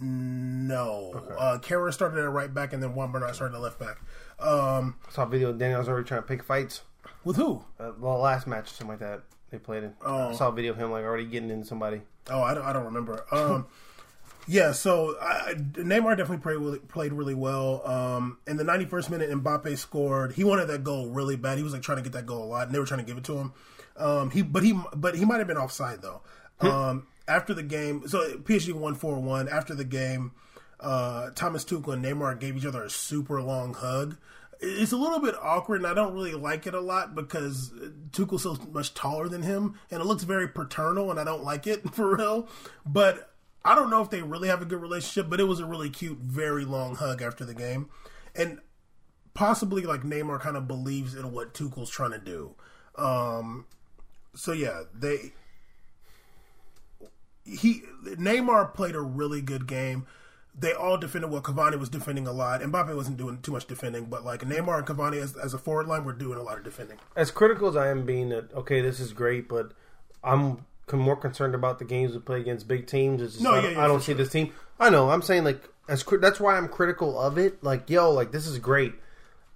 No, uh, Kehrer started at right back, and then Juan Bernat started at left back. Um, I saw a video of Dani Alves already trying to pick fights. with who? Uh, well, last match, something like that. They played it. I saw a video of him like already getting in somebody. Oh, I don't, I don't remember. Um, Yeah, so I, Neymar definitely played really, played really well. Um, in the 91st minute, Mbappe scored. He wanted that goal really bad. He was like trying to get that goal a lot, and they were trying to give it to him. Um, he, but he, but he might have been offside though. Um, after the game, so PSG won four one. After the game, uh, Thomas Tuchel and Neymar gave each other a super long hug. It's a little bit awkward, and I don't really like it a lot because Tuchel's so much taller than him, and it looks very paternal, and I don't like it for real. But I don't know if they really have a good relationship, but it was a really cute, very long hug after the game, and possibly like Neymar kind of believes in what Tuchel's trying to do. Um, so yeah, they he Neymar played a really good game. They all defended well. Cavani was defending a lot. Mbappe wasn't doing too much defending, but like Neymar and Cavani as, as a forward line were doing a lot of defending. As critical as I am being that, okay, this is great, but I'm more concerned about the games we play against big teams. It's just, No, I, yeah, don't- yeah, I don't see sure. this team. I know. I'm saying like as that's why I'm critical of it. Like, yo, like this is great,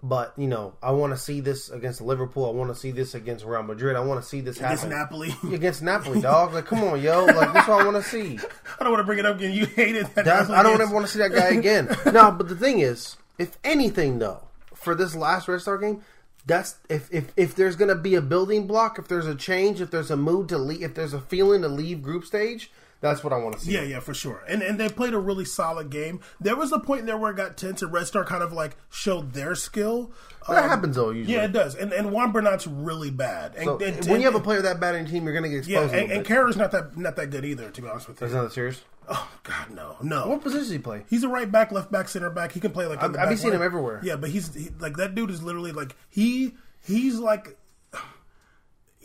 but you know, I want to see this against Liverpool. I want to see this against Real Madrid. I want to see this Against happen against Napoli. against Napoli, dog. Like, come on, yo, like this is what I want to see. I don't want to bring it up again. You hated that. That's, Napoli I don't ever want to see that guy again. no, but the thing is, if anything though, for this last Red Star game, that's if if if there's gonna be a building block, if there's a change, if there's a mood to leave, if there's a feeling to leave group stage, that's what I want to see. Yeah, yeah, for sure. And and they played a really solid game. There was a point in there where it got tense, and Red Star kind of like showed their skill. that Um, happens though usually. Yeah, it does. And and Juan Bernat's really bad. And, So, and- when you have a player that bad in your team, you're gonna get yeah, exposed. and, little and bit. Kehrer's not that not that good either. To be honest with you. That's not serious. Oh God, no, no. What position does he play? He's a right back, left back, center back. He can play like. I've- I've seen him everywhere. Yeah, but he's he, like that dude is literally like he he's like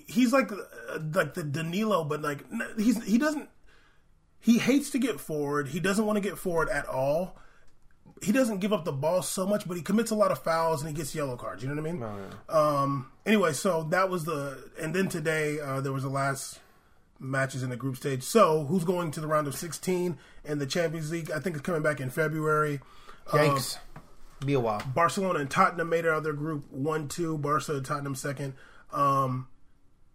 he's like uh, like the Danilo, but like he's he doesn't he hates to get forward. He doesn't want to get forward at all. He doesn't give up the ball so much, but he commits a lot of fouls and he gets yellow cards. You know what I mean? Um. Anyway, so that was the and then today uh, there was the last matches in the group stage. So who's going to the round of 16 in the Champions League? I think it's coming back in February. Yikes! Be a while. Barcelona and Tottenham made it out of their group one two. Barca and Tottenham second. Um,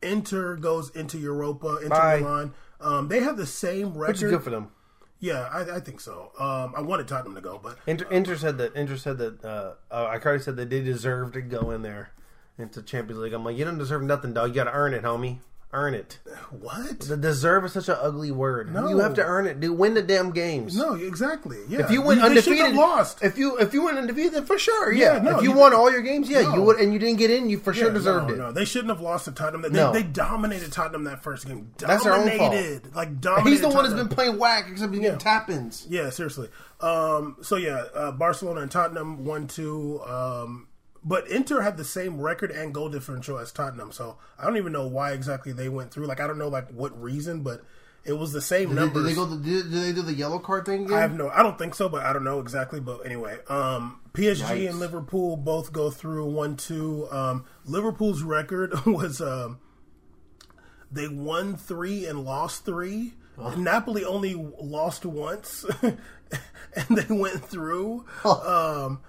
Inter goes into Europa. Inter Bye. Milan. Um, they have the same record. Which is good for them. Yeah, I, I think so. Um, I wanted Tottenham to go, but Inter, Inter said that. Inter said that. Uh, uh, Icardi said that they deserve to go in there into Champions League. I'm like, you don't deserve nothing, dog. You got to earn it, homie. Earn it. what? The deserve is such an ugly word. No. You have to earn it, dude. Win the damn games. No, exactly. Yeah, If you went undefeated, have lost. If you if you went undefeated, then for sure, yeah. Yeah, no, if you, you- won all your games, yeah, No. you would, and you didn't get in, you for sure deserved no, it. No, they shouldn't have lost to Tottenham. They, No. they dominated Tottenham that first game. Dominated, That's their own fault. Like dominated. He's the one that's been playing whack, except he's getting tap ins. Yeah, seriously. Um, so yeah, uh, Barcelona and Tottenham one two. Um, but Inter had the same record and goal differential as Tottenham. So I don't even know why exactly they went through. Like I don't know like what reason, but it was the same Did, numbers. did they go? The, did, did they do the yellow card thing again? I have no. I don't think so, but I don't know exactly. But anyway, um, PSG Yikes. and Liverpool both go through one two. Um, Liverpool's record was um, they won three and lost three. Napoli only lost once, and they went through. Um,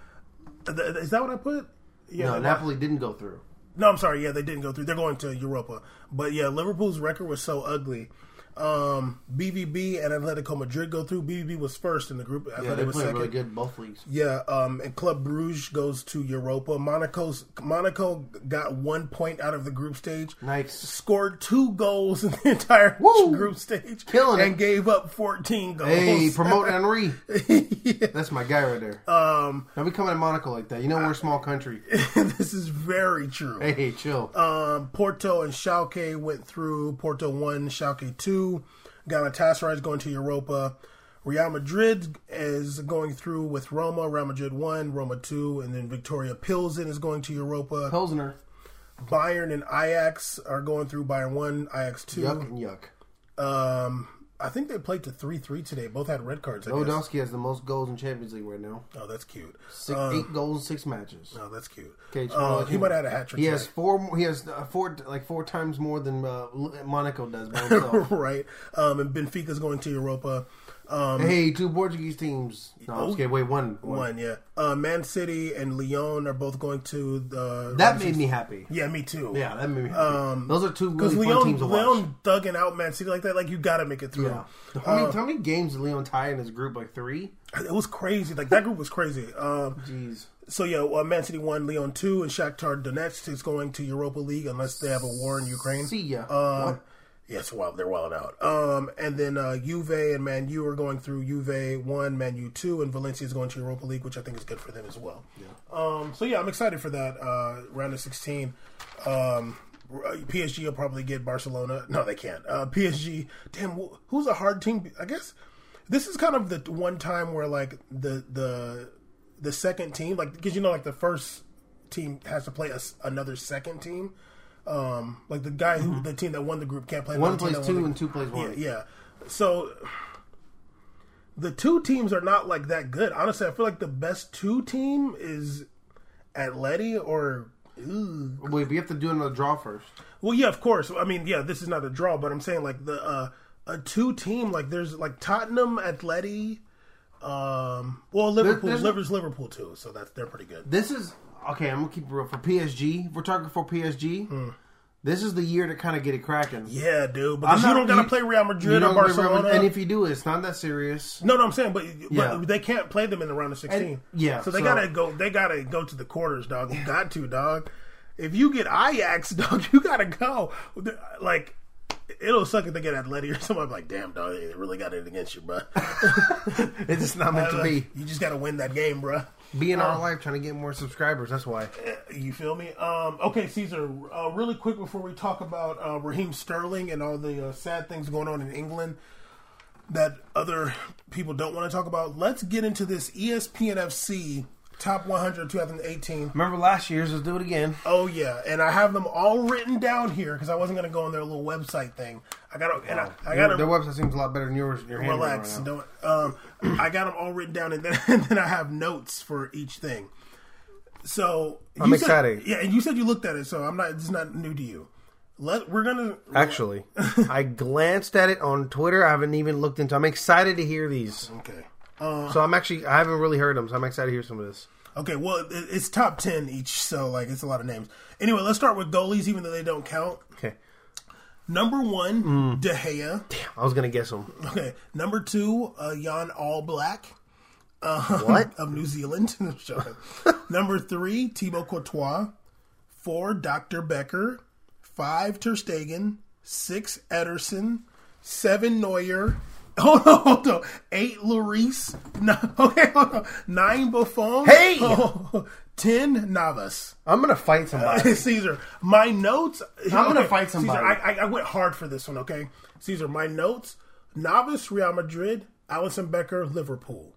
th- is that what I put? Yeah, no, Napoli didn't go through. no, I'm sorry. Yeah, they didn't go through. They're going to Europa. But yeah, Liverpool's record was so ugly. Um, BVB and Atletico Madrid go through. BVB was first in the group. Yeah, they was played second. really good both leagues. Yeah, um, and Club Bruges goes to Europa. Monaco's Monaco got one point out of the group stage. Nice. Scored two goals in the entire Woo! group stage, Killing and it. gave up fourteen goals. Hey, promote Henry. That's my guy right there. um, Don't be coming to Monaco like that. You know we're a small country. this is very true. Hey, chill. Um, Porto and Schalke went through. Porto one, Schalke two. Galatasaray is going to Europa. Real Madrid is going through with Roma. Real Madrid one, Roma two, and then Viktoria Pilsen is going to Europa. Pilsner. Bayern and Ajax are going through. Bayern one, Ajax two. Yuck and yuck. Um, I think they played to three three today. Both had red cards. Lewandowski has the most goals in Champions League right now. Oh, that's cute. Six, Um, eight goals, six matches. Oh, that's cute. Okay, Uh, he might have had a hat trick. He has four. He has uh, four, like four times more than uh, Monaco does by himself. right. Um, and Benfica's going to Europa. Um, Hey, two Portuguese teams. No, just kidding. Wait, one. one. one, yeah. Uh, Man City and Lyon are both going to the. That made me happy. Yeah, me too. Yeah, that made me happy. Those are two Because really fun teams to watch. Lyon thugging out Man City like that, like you got to make it through. yeah. How many, how many games did Lyon tie in his group? Like three? It was crazy. Like that group was crazy. Um, Jeez. so yeah, uh, Man City won, Lyon two, and Shakhtar Donetsk is going to Europa League unless they have a war in Ukraine. See ya. Uh? Yes, well, they're wilding out. Um, and then uh, Juve and Man U are going through Juve one, Man U two, and Valencia is going to Europa League, which I think is good for them as well. Um, so yeah, I'm excited for that uh, round of 16. Um, PSG will probably get Barcelona. No, they can't. Uh, PSG. Damn, who's a hard team? I guess this is kind of the one time where like the the the second team, like because you know, like the first team has to play a another second team. Um, like the guy who the team that won the group can't play. One plays two and two plays one. yeah, yeah. So the two teams are not like that good. Honestly, I feel like the best two team is Atleti or. Ooh. Wait, we have to do another draw first. Well, yeah, of course. I mean, yeah, this is not a draw, but I'm saying like the uh, a two team like there's like Tottenham, Atleti. Um, well, Liverpool, there's- Liverpool's Liverpool too, so that's they're pretty good. This is okay. I'm gonna keep it real for PSG. If we're talking for PSG. Hmm. This is the year to kind of get it cracking. Yeah, dude, because I'm you not- don't gotta play Real Madrid or Barcelona. and if you do, it's not that serious. No, no, I'm saying, but Yeah. but they can't play them in the round of sixteen. And- yeah, so they so- gotta go. They gotta go to the quarters, dog. You got to, dog. If you get Ajax, dog, you gotta go. Like, it'll suck if they get Atleti or something. I'm like, damn, dog, they really got it against you, bro. It's just not meant to be. You just gotta win that game, bro. Be in our life trying to get more subscribers. That's why. You feel me? Um, okay, Caesar. Uh, really quick before we talk about uh, Raheem Sterling and all the uh, sad things going on in England that other people don't want to talk about, let's get into this ESPN FC Top 100 2018. Remember last year's? Let's do it again. Oh yeah, and I have them all written down here because I wasn't going to go on their little website thing. I got and I, I got Their, website seems a lot better than yours. Your relax. right. Don't. Um, I got them all written down, and then and then I have notes for each thing. So I'm you said- excited. yeah, and you said you looked at it, so I'm not. It's not new to you. Let we're gonna Actually, I glanced at it on Twitter. I haven't even looked into. I'm excited to hear these. Okay. Uh, So I'm actually I haven't really heard them. So I'm excited to hear some of this. okay. Well, it, it's top ten each, so like it's a lot of names. Anyway, let's start with goalies, even though they don't count. Okay, Number one, Mm. De Gea. Damn, I was gonna guess him. Okay. Number two, uh, Jan Oblak. Uh, What? of New Zealand? Number three, Thibaut Courtois. Four, Dr. Becker. Five, Ter Stegen. Six, Ederson. Seven, Neuer. Hold on, hold on. Eight, Lloris. No, okay, hold on. Nine, Buffon. Hey! Oh, Ten, Navas. I'm gonna fight somebody. Caesar, my notes. I'm gonna fight somebody. Caesar, I, I, I went hard for this one. Okay, Caesar, my notes: Navas, Real Madrid, Alisson Becker, Liverpool.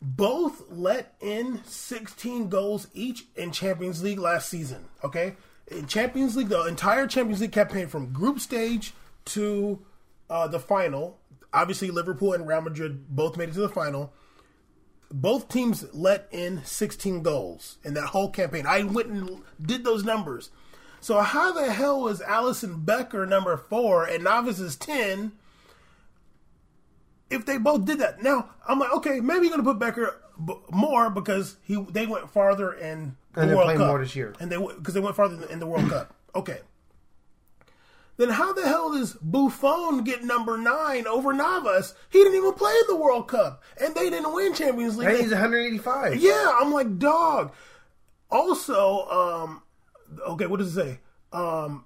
Both let in 16 goals each in Champions League last season. Okay, in Champions League, the entire Champions League campaign from group stage to uh, the final. Obviously, Liverpool and Real Madrid both made it to the final both teams let in 16 goals in that whole campaign. I went and did those numbers. So how the hell was Alisson Becker number four and Navas is 10 if they both did that? Now, I'm like, okay, maybe you're going to put Becker b- more because he they went farther in the World Cup. more this year. And they because they went farther in the World Cup. Okay. Then how the hell does Buffon get number nine over Navas? He didn't even play in the World Cup, and they didn't win Champions League. They- he's 185. yeah, I'm like, dog. Also, um, okay, what does it say? Um,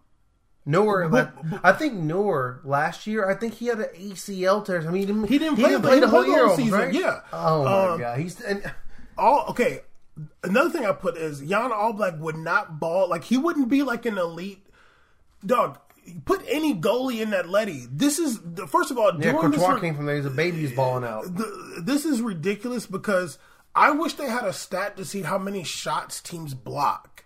Neuer, la- I think Neuer last year. I think he had an ACL tear. I mean, he didn't, He didn't play the- he didn't whole play the year, whole almost, season, right? yeah. Oh my Uh, god, he's and all okay. Another thing I put is Jan Oblak would not ball like he wouldn't be like an elite dog. Put any goalie in that Letty. This is the first of all. yeah, Courtois came from there. He's a baby. He's balling out. the, this is ridiculous because I wish they had a stat to see how many shots teams block.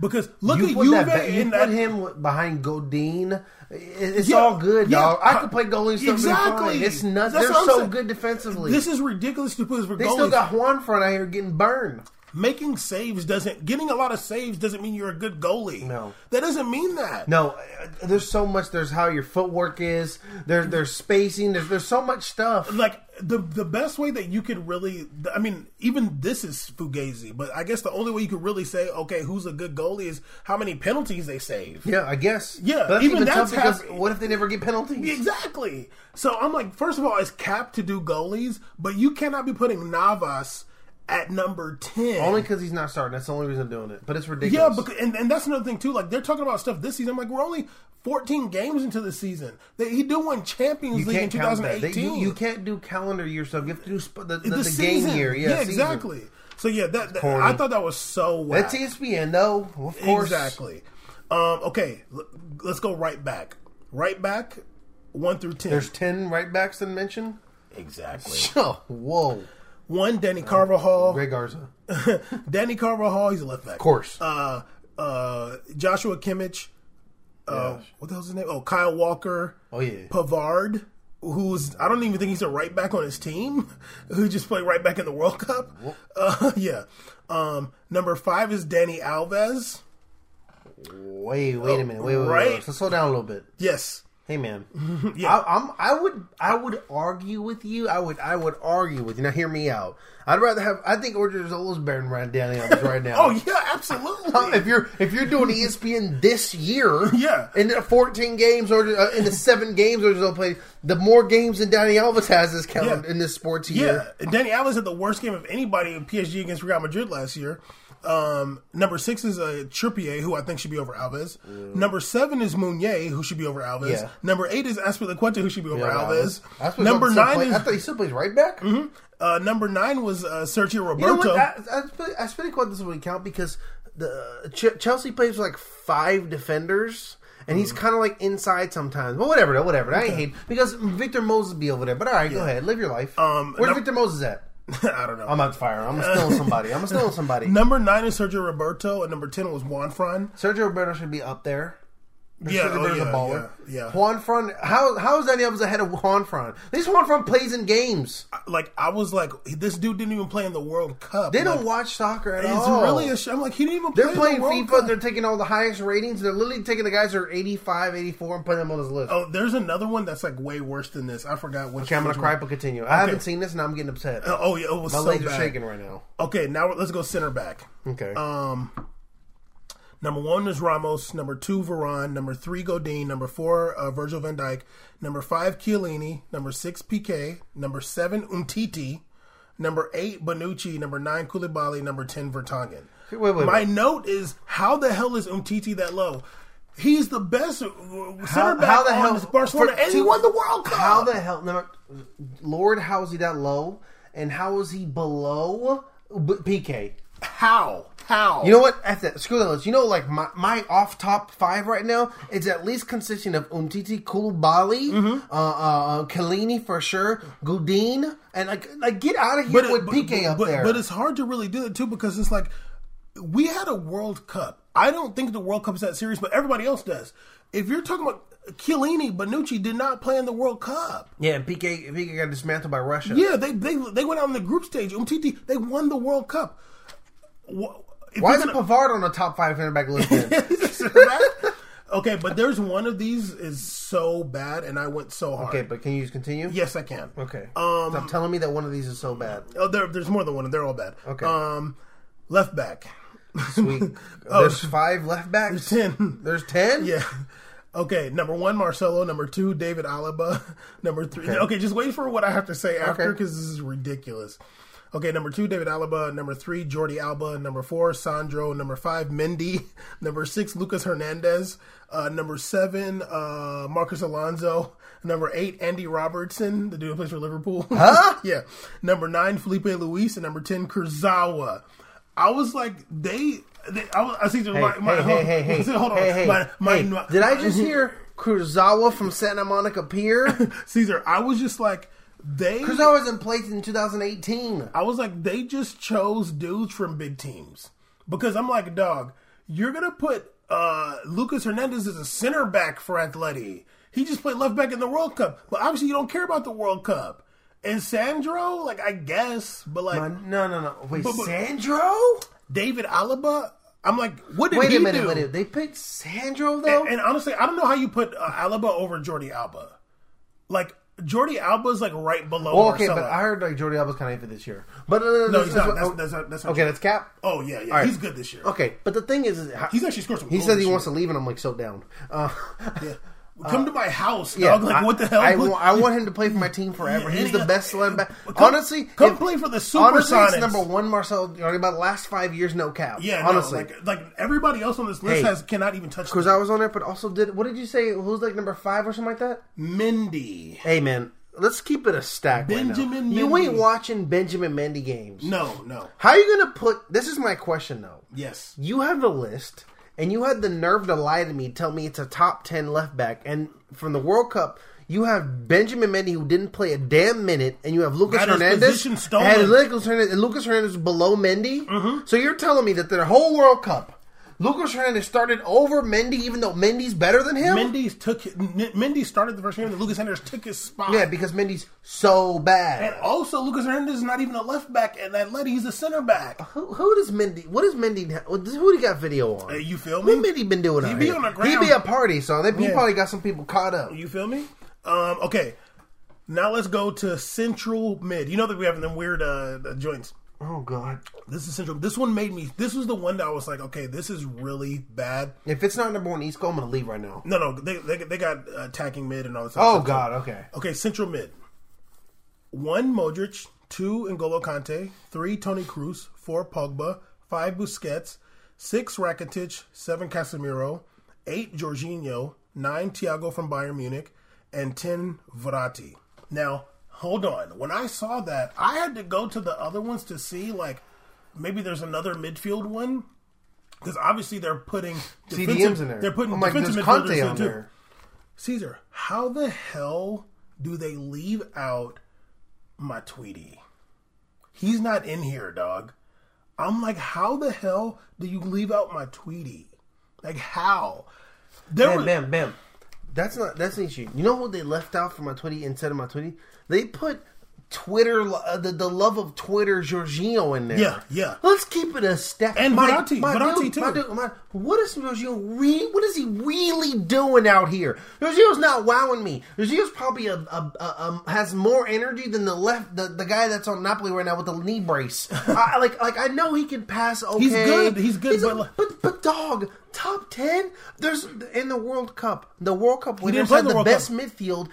Because look You at Juve that, you in put that. him behind Godin. It's Yeah, all good, yeah. dog. I could uh, play goalie still Exactly. It's nuts. That's They're so saying. good defensively. This is ridiculous to put this for they goalies. still got Juan Fran out here getting burned. Making saves doesn't getting a lot of saves doesn't mean you're a good goalie. No. that doesn't mean that. No, uh, there's so much. There's how your footwork is. There's there's spacing. There's there's so much stuff. like the the best way that you could really I mean even this is fugazi but I guess the only way you could really say okay who's a good goalie is how many penalties they save Yeah, I guess. Yeah, but even even that's because half- what if they never get penalties? exactly so I'm like first of all it's capped to do goalies but you cannot be putting Navas at number 10 Only because he's not starting. That's the only reason I'm doing it. But it's yeah ridiculous. because, and, and that's another thing too like they're talking about stuff this season I'm like we're only 14 games into the season they, he did win Champions you League in can't count that. They- 2018 you, you can't do calendar year stuff. You have to do sp- the, the, the, the, game year. Yeah, season. exactly so yeah that, that- I thought that was so whack. That's ESPN, though. Of course. Exactly. Um, okay, l- let's go right back. Right back, one through ten. There's ten right backs to mention. exactly Oh, whoa. One. Dani Carvajal. Greg Garza. Dani Carvajal. He's a left back. Of course. Uh, uh, Joshua Kimmich. Uh, Yes. what the hell's his name? Oh, Kyle Walker. Oh, yeah. Pavard. Who's I don't even think he's a right back on his team. Who just played right back in the World Cup. Uh, yeah. Um, number five is Dani Alves. Wait, wait a minute. Wait, wait, wait. Right. wait. So slow down a little bit. Yes. Hey, man. Yeah. I, I'm. I would. I would argue with you. I would. I would argue with you. Now, hear me out. I'd rather have. I think Orgerzola's better than Ryan Dani Alves right now. Oh yeah, absolutely. if you're if you're doing ESPN this year, Yeah. in the 14 games or uh, in the seven games Orgerola played, the more games than Dani Alves has this calendar Yeah. in this sports Yeah, year. and Dani Alves had the worst game of anybody in PSG against Real Madrid last year. Um, number six is uh, Trippier, who I think should be over Alves. Number seven is Meunier, who should be over Alves. Yeah. Number eight is Azpilicueta, who should be over Yeah, Alves. What Number nine play- is I thought he still plays right back. uh, number nine was uh, Sergio You know Roberto. what? I, I, Asp- Azpilicueta doesn't really count because the Ch- Chelsea plays like five defenders. And Mm. he's kind of like inside sometimes, but whatever, though, whatever. I hate because Victor Moses be over there. But all right, go ahead, live your life. Um, Where's num- Victor Moses at? I don't know. I'm out fire. I'm stealing somebody. I'm stealing somebody. number nine is Sergio Roberto, and number ten was Juan Fran. Sergio Roberto should be up there. Yeah, oh, yeah, a baller. yeah, yeah. Juan Fran, how how is Dani Alves ahead of Juan Fran? At least Juan Fran plays in games. Like I was like, this dude didn't even play in the World Cup. They Like, don't watch soccer at It's all. really a I'm like he didn't even. They're play playing in the World FIFA. Cup. They're taking all the highest ratings. They're literally taking the guys that are 85, 84 and putting them on his list. Oh, there's another one that's like way worse than this. I forgot which. One. Okay, I'm gonna cry, but continue. I haven't seen this, and I'm getting upset. Uh, Oh yeah, it was My so legs bad. are shaking right now. Okay, now let's go center back. Okay. Um, number one is Ramos. Number two, Varane. Number three, Godin. Number four, uh, Virgil van Dijk. Number five, Chiellini. Number six, Piqué. Number seven, Umtiti. Number eight, Bonucci. Number nine, Koulibaly. Number ten, Vertonghen. Wait, wait, wait. My note is how the hell is Umtiti that low? He's the best uh, center how, back how the on hell Barcelona, for- and he won the World Cup. How the hell? No, Lord, how is he that low? And how is he below Piqué? How? How? You know what? Screw that list. You know, like my, my off top five right now is at least consisting of Umtiti, Koulibaly, Mm-hmm. uh, uh, uh, Chiellini for sure, Godin, and like, like get out of here it- with Piqué up but, there. But it's hard to really do it too because it's like we had a World Cup. I don't think the World Cup is that serious, but everybody else does. If you're talking about Chiellini, Bonucci did not play in the World Cup. yeah, and Piqué Piqué got dismantled by Russia. Yeah, they they they went out in the group stage. Umtiti, they won the World Cup. Wh- if Why is gonna- Pavard on the top five center back list? Okay, but there's one of these is so bad, and I went so hard. okay, but can you just continue? Yes, I can. Okay. Um, Stop telling me that one of these is so bad. Oh, there, there's more than one. They're all bad. Okay. Um, left back. Sweet. Oh, There's five left backs. There's ten. There's ten. Yeah. Okay, number one, Marcelo. Number two, David Alaba. Number three. Okay, just wait for what I have to say after Okay. because this is ridiculous. Okay, number two, David Alaba. Number three, Jordi Alba. Number four, Sandro. Number five, Mendy. Number six, Lucas Hernandez. Uh, number seven, uh, Marcos Alonso. Number eight, Andy Robertson, the dude who plays for Liverpool. Huh? yeah. Number nine, Filipe Luis. And number 10, Kurzawa. I was like, they. they I, was, I see. Hey, my, my, hey, hey, hey, hey, hold on. hey, hey, My- my- hey. Did I just hear Kurzawa from Santa Monica Pier? Caesar, I was just like they. Kurzawa was in place in 2018. I was like they just chose dudes from big teams because I'm like, dog, you're gonna put uh Lucas Hernandez as a center back for Atleti. He just played left back in the World Cup, but obviously you don't care about the World Cup. And Sandro, like I guess, but like no, no, no. Wait, But- but- Sandro? David Alaba, I'm like, what did Wait he a minute, do? wait a minute. They picked Sandro though. And honestly, I don't know how you put uh, Alaba over Jordi Alba. Like Jordi Alba's like right below. well, okay, Marcelo. but I heard like Jordi Alba's kind of iffy this year. But uh, no, this he's is not. That's, that's, not, that's not okay, true. that's Cap. Oh yeah, yeah, right. he's good this year. Okay, but the thing is, is how, He's actually scored some. he says he this wants to leave, and I'm like so down. Uh, Yeah. Come to my house, yeah, dog. Like I- what the hell? I, I want him to play for my team forever. He's the best linebacker. Honestly, come if- play for the Super Honestly, it's Sonics. number one. Marcel, Jordi, about the last five years, no cap. yeah, no, honestly, like like everybody else on this list Hey. has cannot even touch. because I was on there, but also did. What did you say? Who's like number five or something like that? Mendy. Hey man, let's keep it a stack. right now. Benjamin you ain't watching Benjamin Mendy games. No, no. How are you gonna put? This is my question though. Yes. You have the list, and you had the nerve to lie to me, tell me it's a top ten left back, and from the World Cup. You have Benjamin Mendy who didn't play a damn minute, and you have Lucas Hernandez. And Lucas Hernandez, and Lucas Hernandez is below Mendy. Mm-hmm. So you're telling me that the whole World Cup, Lucas Hernandez started over Mendy, even though Mendy's better than him. Mendy's took N- Mendy started the first game, and Lucas Hernandez took his spot. yeah, because Mendy's so bad. and also Lucas Hernandez is not even a left back, and Atleti he's a center back. Who, who does Mendy? What does Mendy? Who do he got video on? Uh, you feel me? What Mendy been doing? He be here? on the ground. He be a party, so they, he probably got some people caught up. You feel me? Um, okay. Now let's go to central mid. You know that we have them weird uh, joints. Oh God! This is central. This one made me. This was the one that I was like, okay, this is really bad. If it's not number one East Coast, I'm gonna leave right now. No, no, they they, they got uh, attacking mid and all this. Oh stuff. God! Okay. Okay, central mid. One Modric, two N'Golo Kante, three Toni Kroos, four Pogba, five Busquets, six Rakitic, seven Casemiro, eight Jorginho, nine Thiago from Bayern Munich, and ten Verratti. Now, hold on. When I saw that, I had to go to the other ones to see like maybe there's another midfield one because obviously they're putting CDM's in there. They're putting like, defensive midfielders Kante in there. Caesar, how the hell do they leave out my Tweety? He's not in here, dog. I'm like, how the hell do you leave out my Tweety? Like, how? There Bam, was, bam, bam. That's not. That's the issue. You know what they left out for my Twitter instead of my Twitter? They put Twitter, uh, the the love of Twitter, Giorgio in there. Yeah, yeah. Let's keep it a step. And my, my dude, too. My dude, my, what is Giorgio? Re, what is he really doing out here? Giorgio's not wowing me. Giorgio's probably a, a, a, um has more energy than the left the, the guy that's on Napoli right now with the knee brace. I, like like I know he can pass. Okay, He's good, he's good, a- but but but dog, top ten. There's in the World Cup. The World Cup winners had the the, best Cup. midfield.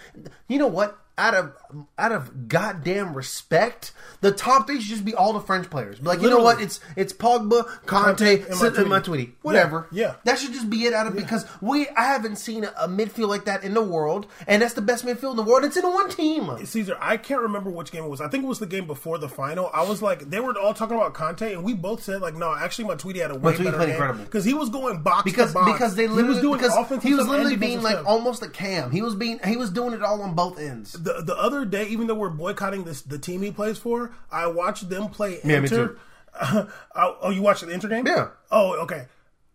You know what? Out of out of goddamn respect, the top three should just be all the French players. Be Like you know what? It's it's Pogba, Kante, Kante, and and Matuidi. Matuidi. Whatever. Yeah, yeah. that should just be it. Out of because we I haven't seen a, midfield like that in the world, and that's the best midfield in the world. It's in one team. Caesar, I can't remember which game it was. I think it was the game before the final. I was like, they were all talking about Kante, and we both said like, no, actually, Tweety had a way Matuidi better game incredible. because he was going box because to box. because they he literally was doing because he was literally being like stuff. almost a cam. He was being he was doing it all on both ends. The the other day, even though we're boycotting this the team he plays for, I watched them play Yeah, Inter. too. oh, you watched the Inter game? Yeah. Oh, okay.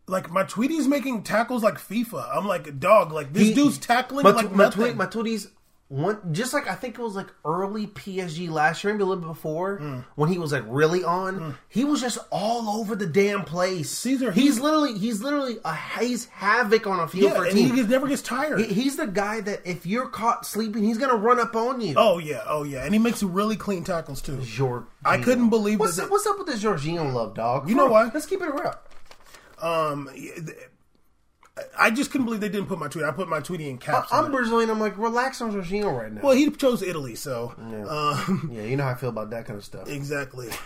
Like my Tweety's making tackles like FIFA. I'm like, dog, like this He- dude's tackling Matu- like nothing. Matuidi's one just like I think it was like early PSG last year, maybe a little bit before when he was like really on. He was just all over the damn place. Caesar, he's, he's- literally he's literally a he's havoc on a field yeah, for a and team. he never gets tired. He- he's the guy that if you're caught sleeping, he's gonna run up on you. oh yeah, oh yeah, and he makes really clean tackles too. Jorginho. I couldn't believe what's that. what's up with this Jorginho love, dog. You know why? Let's keep it real. Um, I just couldn't believe they didn't put my Tweety. I put my Tweety in caps. I'm. Brazilian. I'm like relax on Jorginho right now. well, he chose Italy, so um, yeah, you know how I feel about that kind of stuff. exactly.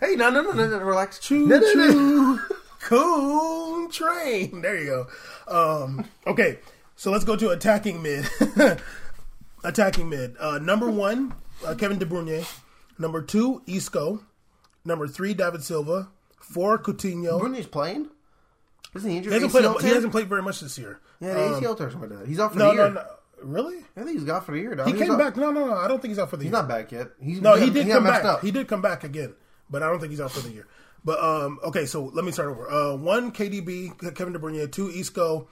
Hey, no, no, no, no, no relax. Choo No, no, no. choo, coon train. There you go. Um, okay, so let's go to attacking mid. attacking mid. Uh, number one, uh, Kevin De Bruyne. Number two, Isco. Number three, David Silva. Four, Coutinho. Bruyne's playing. Isn't he injured? He hasn't, played, ACL he hasn't played very much this year. Yeah, the ACL tear or something like that. He's off for No, the year. no, no. Really? I think he's out for the year. Dog. He He's came out- back. No, no, no. I don't think he's out for the He's year. He's not back yet. He's No, got- he did come back. Up. He did come back again, but I don't think he's out for the year. But um, okay, so let me start over. Uh, one KDB, Kevin De Bruyne. Two Isco.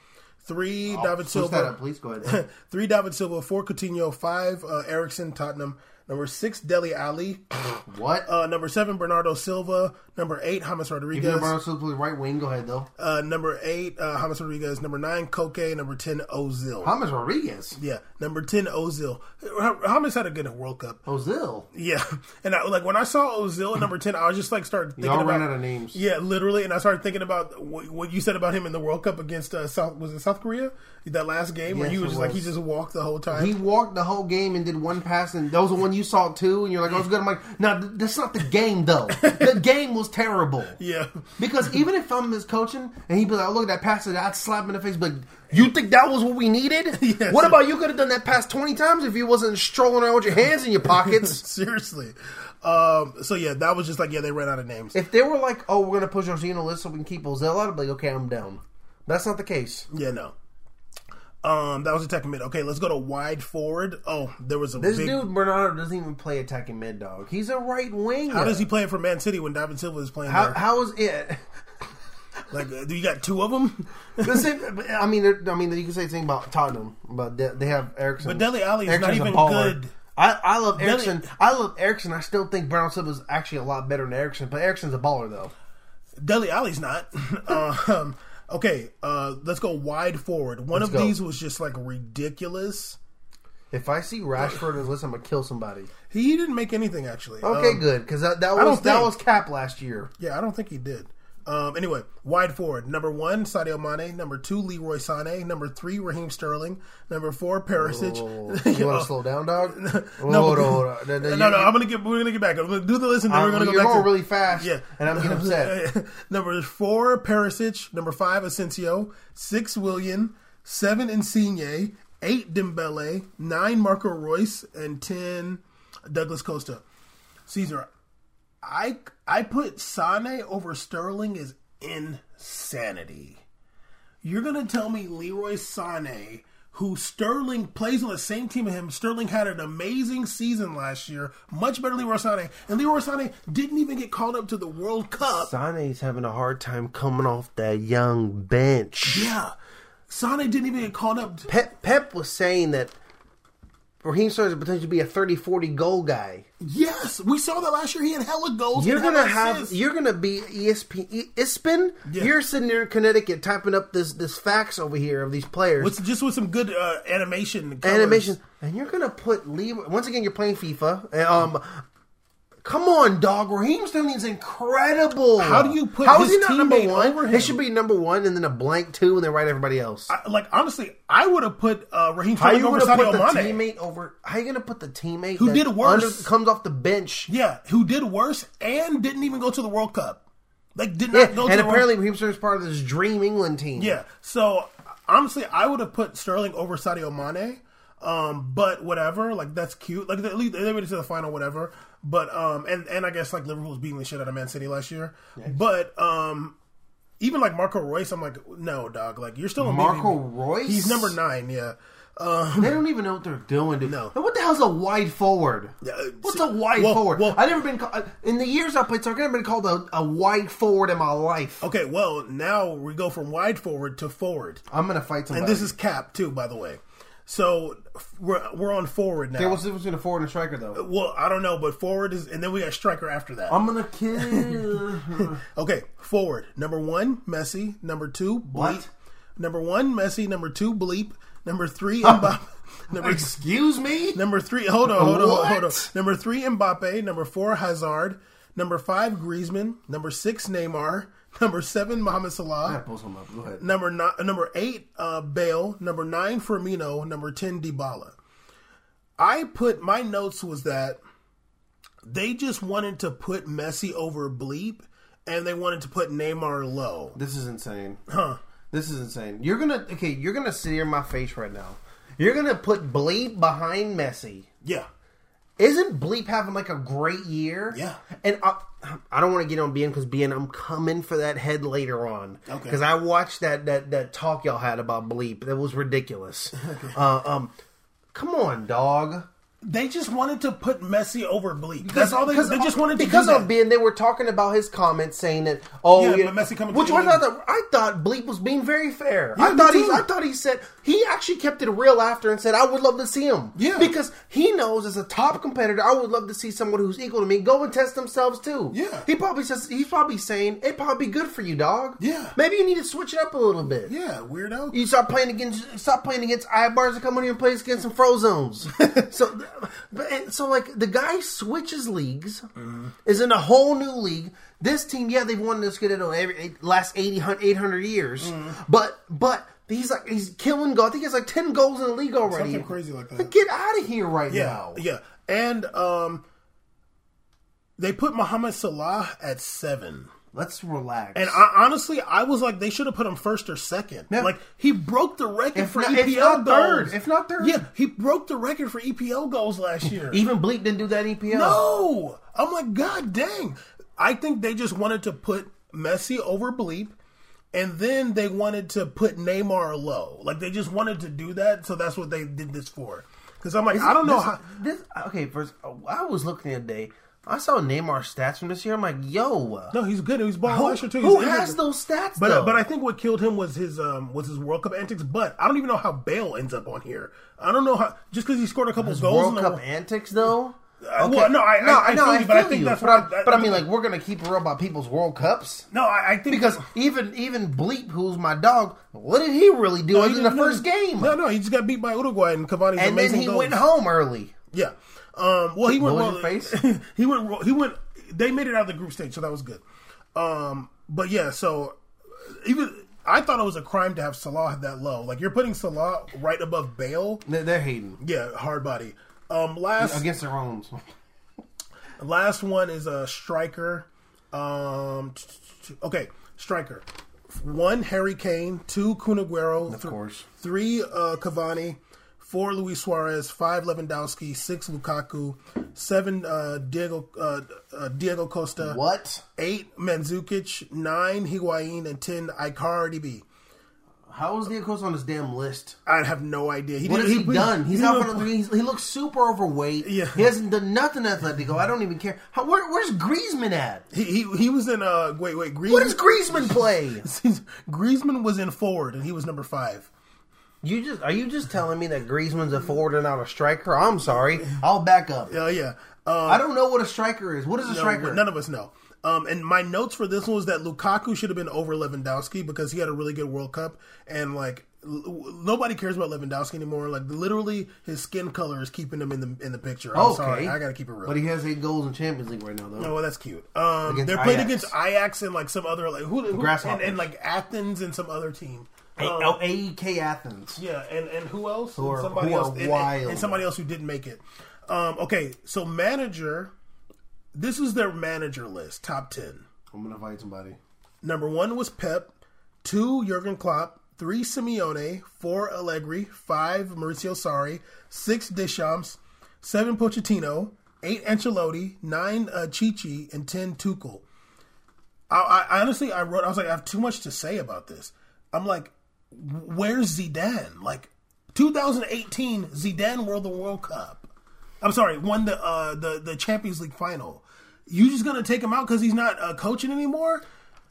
Three David Switch that Silva. up, please go ahead. Three David Silva. Four Coutinho. Five uh, Eriksen. Tottenham. Number six, Dele Alli. What? Uh, number seven, Bernardo Silva. Number eight, you Rodriguez. know Bernardo Silva right wing, go ahead though. Uh, number eight, uh, James Rodriguez. Number nine, Koke. Number ten, Ozil. James Rodriguez. Yeah, number ten, Ozil. James had a good World Cup. Ozil. Yeah, and I, like when I saw Ozil at number ten, I was just like started thinking Y'all about ran out of names. Yeah, literally, and I started thinking about what, what you said about him in the World Cup against uh, South was it South Korea that last game where Yes, he was just like he just walked the whole time. He walked the whole game and did one pass, and that was the one you saw too. And you're like, "Oh, it's good." I'm like, "No, th- that's not the game, though. the game was terrible." yeah, Because even if I'm his coaching and he'd be like, oh, look at that pass, and I'd slap him in the face, but you think that was what we needed? Yes. What about you could have done that pass 20 times if you wasn't strolling around with your hands in your pockets? seriously. Um, so yeah, that was just like yeah, they ran out of names. if they were like, oh, we're going to push on the list so we can keep Ozil out, I'd be like, okay, I'm down. That's not the case. Yeah, no. Um, that was attacking mid. Okay, let's go to wide forward. Oh, there was a This big. dude, Bernardo, doesn't even play attacking mid, dog. He's a right wing. how does he play it for Man City when David Silva is playing How, there? how is it? Like, uh, do you got two of them? The same- I mean, I mean, you can say the same about Tottenham, but they, they have Eriksen. But Dele Alli is not even good. I, I love Dele- Eriksen. I love Eriksen. I still think Bernardo Silva is actually a lot better than Eriksen, but Eriksen's a baller though. Dele Alli's not. um, okay, uh, let's go wide forward. One Let's of go. these was just like ridiculous. If I see Rashford on this I'm gonna kill somebody. He didn't make anything actually. Okay, Um, good because that, that was that think- was Cap last year. Yeah, I don't think he did. Um, anyway, wide forward. Number one, Sadio Mane. Number two, Leroy Sané. Number three, Raheem Sterling. Number four, Perisic. Oh, you want to slow down, dog? No, hold on, hold on. No, No, no, no, I'm gonna get. We're gonna get back. I'm gonna do the list, and then I'm- we're gonna go back. you're going to, really fast, Yeah, and I'm getting upset. Number four, Perisic. Number five, Asensio. Six, Willian. Seven, Insigne. Eight, Dembele. Nine, Marco Reus, and ten, Douglas Costa. Caesar, I I put Sane over Sterling is insanity. You're gonna tell me Leroy Sane, who Sterling plays on the same team as him. Sterling had an amazing season last year, much better than Leroy Sane, and Leroy Sane didn't even get called up to the World Cup. Sane's having a hard time coming off that young bench. Yeah, Sane didn't even get called up. to- Pep Pep was saying that Raheem Sterling potentially to be a 30, 40 goal guy. yes, we saw that last year. He had hella goals. You're gonna have assists. you're gonna be ESP E- Ispin. Yeah. You're sitting there in Connecticut typing up this this facts over here of these players. with just with some good uh, animation. and colors. animation, and you're gonna put Leroy. Once again, you're playing FIFA. and, Um, come on, dog. Raheem Sterling's incredible. How do you put How is his he not number one? over him? It should be number one, and then a blank two, and then write everybody else. I- like honestly, I would have put uh, Raheem how Sterling you over gonna put the Mane. teammate over? How you gonna put the teammate Who did worse? comes off the bench? Yeah, who did worse and didn't even go to the World Cup. Like did Yeah, not go to and apparently Raheem Sterling's part of this dream England team. Yeah. So honestly, I would have put Sterling over Sadio Mane. Um, but whatever, like that's cute. Like they, they made it to the final, whatever. But um, and and I guess like Liverpool's beating the shit out of Man City last year. But um, even like Marco Reus, I'm like, no, dog. Like you're still a Marco baby. Reus. He's number nine. Yeah. Um, They don't even know what they're doing, dude. No. And what the hell's a wide forward? Yeah, uh, What's see- a wide well- forward? well- I've never been called, in the years I played soccer. I've never been called a, a wide forward in my life. okay. Well, now we go from wide forward to forward, I'm gonna fight somebody. and this is cap too, by the way. So we're we're on forward now. okay. What's the difference between a forward and a striker, though? well, I don't know, but forward is, and then we got striker after that. I'm gonna kill. Okay, forward. Number one, Messi. Number two, Bleep. What? Number one, Messi. Number two, Bleep. Number three, Mbappe. Number, Excuse me. number three, hold on, hold on, hold on, hold on. Number three, Mbappe. Number four, Hazard. Number five, Griezmann. Number six, Neymar. Number seven, Mohamed Salah. Pull some up. Go ahead. Number nine, number eight, uh, Bale. Number nine, Firmino. Number ten, Dybala. I put my notes was that they just wanted to put Messi over Bleep, and they wanted to put Neymar low. This is insane. Huh? This is insane. You're gonna okay. You're gonna sit here in my face right now. You're gonna put Bleep behind Messi. Yeah. Isn't Bleep having like a great year? Yeah. And I, I don't want to get on BN because BN, I'm coming for that head later on. Okay. Because I watched that, that that talk y'all had about Bleep. That was ridiculous. uh, um, come on, dog. They just wanted to put Messi over Bleep. That's all they. They just wanted to because of. BN, they were talking about his comments saying that oh Yeah, yeah, but Messi coming to which the was league. I thought I thought Bleep was being very fair. Yeah, I thought he. I thought he said he actually kept it real after and said I would love to see him. Yeah. because he knows as a top competitor, I would love to see someone who's equal to me go and test themselves too. Yeah. he probably says he's probably saying it'd probably be good for you, dog. Yeah. maybe you need to switch it up a little bit. Yeah, weirdo. You start playing against, stop playing against Eibars and come in here and play against some Frosinones. so, but and so like the guy switches leagues, Mm-hmm. is in a whole new league. This team, yeah, they've won this good in every last 80, 800 years, Mm-hmm. but but he's like he's killing goals. I think he has like ten goals in the league already. Something crazy like that. Like, get out of here right Yeah, now. yeah. And um, they put Mohamed Salah at seven. Let's relax. And I, honestly, I was like, they should have put him first or second. Yeah. Like he broke the record If for not- EPL if not goals. third, if not third. yeah, he broke the record for EPL goals last year. even Bleak didn't do that EPL. no, I'm like, god dang. I think they just wanted to put Messi over Bleep, and then they wanted to put Neymar low. Like they just wanted to do that, so that's what they did this for. Because I'm like, I don't know This- how. This, okay, first, I was looking the other day. I saw Neymar stats from this year. I'm like, yo, No, he's good. He's who, last year too. who He's has injured. those stats? But though? uh, but I think what killed him was his um was his World Cup antics. But I don't even know how Bale ends up on here. I don't know how just because he scored a couple His goals. World in the, Cup antics, though. Uh, well, no, I- I- I feel you, but I think that's but, what I, I- but I mean, like, we're gonna keep it real about people's World Cups no, I, I think because even even Bleep, who's my dog, what did he really do No, than the no, first game? No, no, he just got beat by Uruguay and Cavani's and then he goals. went home early. Yeah. Um, well, he went. Well, face? he went. He went. They made it out of the group stage, so that was good. Um, but yeah, so even I thought it was a crime to have Salah that low. Like you're putting Salah right above Bale. They're, they're hating Yeah, hard body. Um, last against their own. last one is a striker. Um, okay, striker. One Harry Kane, two Kun Aguero, Of course. three uh, Cavani, four Luis Suarez, five Lewandowski, six Lukaku, seven uh, Diego uh, uh, Diego Costa, What? eight Mandzukic, nine Higuain, and ten Icardi B. How was Diego Costa on this damn list? I have no idea. He What has didn't- he, done? He's he Gonna, he's, he looks super overweight. Yeah. He hasn't done nothing Atletico. I don't even care. How, where, where's Griezmann at? He, he he was in uh wait wait Griezmann. What does Griezmann play? Griezmann was in forward and he was number five. You just are you just telling me that Griezmann's a forward and not a striker? I'm sorry. I'll back up. Yeah, yeah. Um, I don't know what a striker is. What is a no, striker? None of us know. Um, and my notes for this one was that Lukaku should have been over Lewandowski because he had a really good World Cup, and like l- nobody cares about Lewandowski anymore. Like literally, his skin color is keeping him in the in the picture. I'm okay, sorry, I gotta keep it real. But he has eight goals in Champions League right now, though. Oh, well, that's cute. Um, they're playing Ajax. against Ajax and like some other like who, who and, and like Athens and some other team. A- Um, oh, AEK Athens. Yeah, and and who else? Who are- somebody who are else, and- and, wild. and somebody else who didn't make it. Um, okay, so manager. This is their manager list, top ten. I'm gonna fight somebody. Number one was Pep, two Jurgen Klopp, three Simeone, four Allegri, five Maurizio Sarri, six Deschamps, seven Pochettino, eight Ancelotti, nine uh, Chichi, and ten Tuchel. I, I honestly, I wrote, I was like, I have too much to say about this. I'm like, where's Zidane? Like, 2018, Zidane won the World Cup. I'm sorry, won the uh, the the Champions League final. You just gonna take him out because he's not uh, coaching anymore?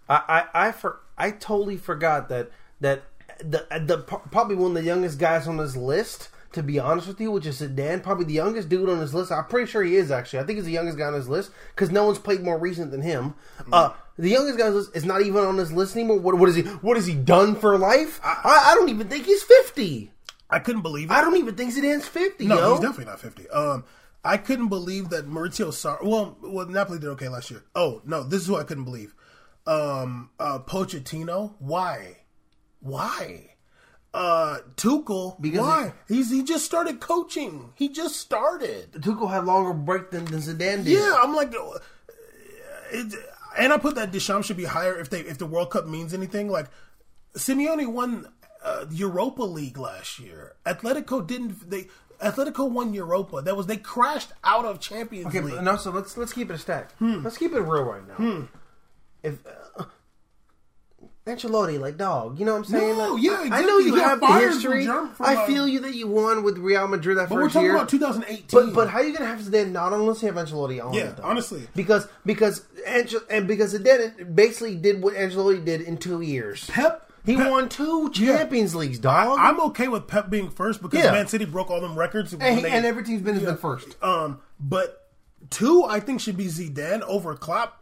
I I I, for, I totally forgot that that the the probably one of the youngest guys on this list. To be honest with you, which is Zidane, probably the youngest dude on this list. I'm pretty sure he is actually. I think he's the youngest guy on this list because no one's played more recent than him. Uh, the youngest guy on this list is not even on this list anymore. What, what is he? What has he done for life? I, I don't even think he's fifty. I couldn't believe it. I don't even think Zidane's fifty. no, yo. he's definitely not 50. Um, I couldn't believe that Maurizio Sarri. Well, well, Napoli did okay last year. Oh no, this is what I couldn't believe. Um, uh, Pochettino, why? Why? Uh, Tuchel, Because why? He's he just started coaching. He just started. Tuchel had longer break than, than Zidane did. Yeah, I'm like, uh, it, and I put that Deschamps should be higher if they if the World Cup means anything. Like Simeone won uh, Europa League last year. Atletico didn't. They Atletico won Europa. That was they crashed out of Champions Okay, League. no. So let's let's keep it a stack. Hmm. Let's keep it real right now. If uh, Ancelotti, like dog, you know what I'm saying? No, Like, yeah, I- I know you He have the history. From, I feel you that you won with Real Madrid that but we're talking year. about 2018. but but how are you gonna have Zidane not unless you have Ancelotti on? Yeah, it, honestly. because because Ange- and because Zidane basically did what Ancelotti did in two years. Pep He Pep- won two Champions Leagues, dog. I'm okay with Pep being first because Yeah. Man City broke all them records. and, they- and every team's been has been first. um, but two, I think should be Zidane over Klopp.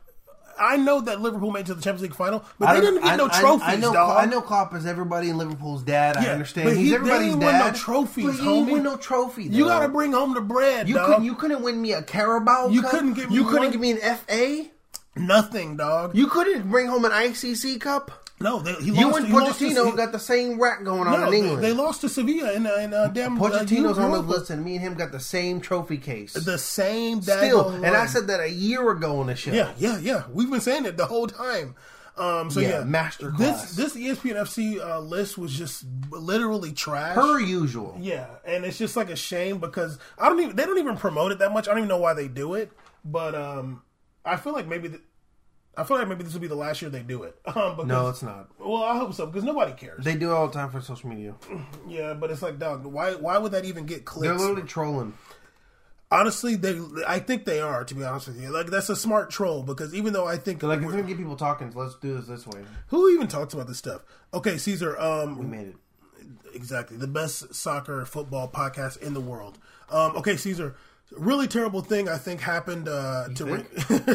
I know that Liverpool made it to the Champions League final, but I they didn't get I- no I- trophies, I, know. dog. I know Klopp is everybody in Liverpool's dad. I understand. but He's he- everybody's ain't won no trophies, but he homie. ain't win no trophy. You got to bring home the bread, You dog. couldn't. You couldn't win me a Carabao. You Cup? couldn't give me You couldn't one- give me an FA. Nothing, dog. You couldn't bring home an ICC Cup. No, they, he You lost, and he lost to- Pochettino got the same rat going on no, in England. they lost to Sevilla in, uh, in uh, damn. uh, on the list, and me and him got the same trophy case. The same Still, and I said that a year ago on the show. Yeah, yeah, yeah. We've been saying it the whole time. Um, so Yeah, yeah, masterclass. This this ESPN FC uh, list was just literally trash. per usual. Yeah, and it's just like a shame because I don't even they don't even promote it that much. I don't even know why they do it, but um, I feel like maybe th- I feel like maybe this will be the last year they do it. Um, because, No, it's not. Well, I hope so because nobody cares. They do it all the time for social media. yeah, but it's like, dog, why why would that even get They're literally trolling. Honestly, they I think they are. To be honest with you, like that's a smart troll because even though I think They're like, gonna get people talking, so let's do this this way. who even talks about this stuff? Okay, Caesar. Um, We made it. exactly the best soccer football podcast in the world. Um, okay, Caesar. Really terrible thing I think happened uh, to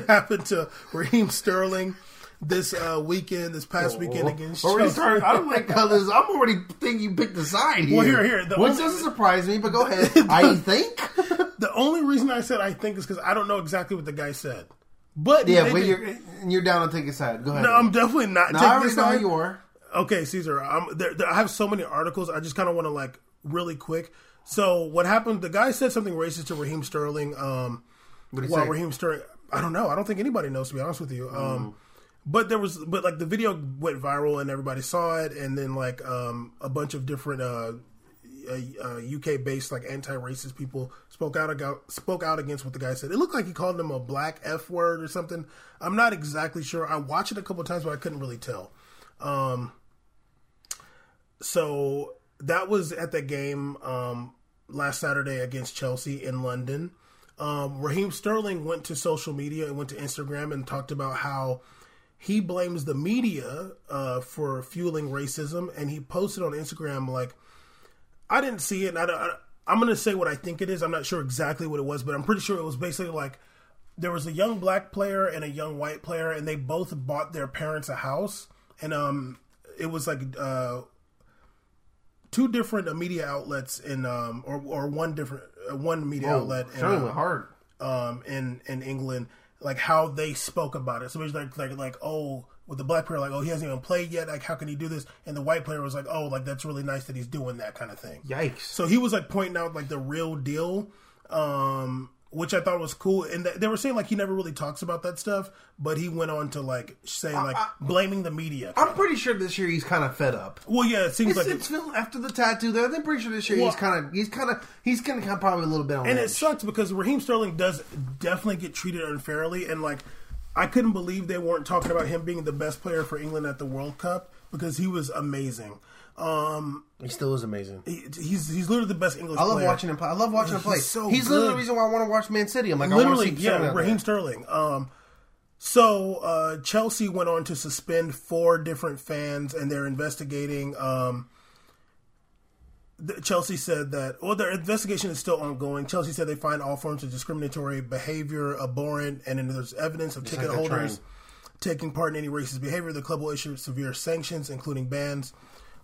happened to Raheem Sterling this uh, weekend, this past weekend against Already started, I don't like this. I'm already thinking you picked a side here. Well, here, here, the Which only- doesn't surprise me, but go ahead. I think. The only reason I said I think is because I don't know exactly what the guy said. But yeah, did- you're you're down to take a side. Go ahead. no, I'm definitely not. No, taking I already this know side. you are. Okay, Caesar. I'm, there, there, I have so many articles. I just kind of want to like really quick. So what happened? The guy said something racist to Raheem Sterling. Um, What did he while say? Raheem Sterling, I don't know. I don't think anybody knows to be honest with you. Mm. Um, but there was, but like the video went viral and everybody saw it, and then like um, a bunch of different uh, uh, UK based like anti racist people spoke out about, spoke out against what the guy said. It looked like he called him a black f word or something. I'm not exactly sure. I watched it a couple times, but I couldn't really tell. Um, so that was at the game um, last Saturday against Chelsea in London. Um, Raheem Sterling went to social media and went to Instagram and talked about how he blames the media uh, for fueling racism, and he posted on Instagram like, "I didn't see it." I, I, I'm going to say what I think it is. I'm not sure exactly what it was, but I'm pretty sure it was basically like there was a young black player and a young white player, and they both bought their parents a house, and um, it was like uh, two different media outlets in um, or or one different uh, one media outlet in, uh, hard. um, in in England, like how they spoke about it. So it like like like oh, with the black player, like oh he hasn't even played yet. Like how can he do this? And the white player was like oh, like that's really nice that he's doing that kind of thing. Yikes. So he was like pointing out like the real deal, um, which I thought was cool. And th- they were saying like he never really talks about that stuff, but he went on to like say like blaming the media. I'm pretty sure this year he's kind of fed up. well, yeah, it seems It's, like it's Phil- after the tattoo there. I'm pretty sure this year Well- he's kind of he's kind of he's kind of probably a little bit on and it sucks because Raheem Sterling does definitely get treated unfairly, and like I couldn't believe they weren't talking about him being the best player for England at the World Cup because he was amazing. Um, He still is amazing. he, he's he's literally the best English. I love player. watching him play. I love watching him play. He's so he's literally the reason why I want to watch Man City. I'm like, literally, I want to see yeah, Raheem. Sterling. Um, so uh, Chelsea went on to suspend four different fans, and they're investigating. Um, the, Chelsea said that, well, their investigation is still ongoing. Chelsea said they find all forms of discriminatory behavior abhorrent, and then there's evidence of ticket like holders taking part in any racist behavior. The club will issue severe sanctions, including bans.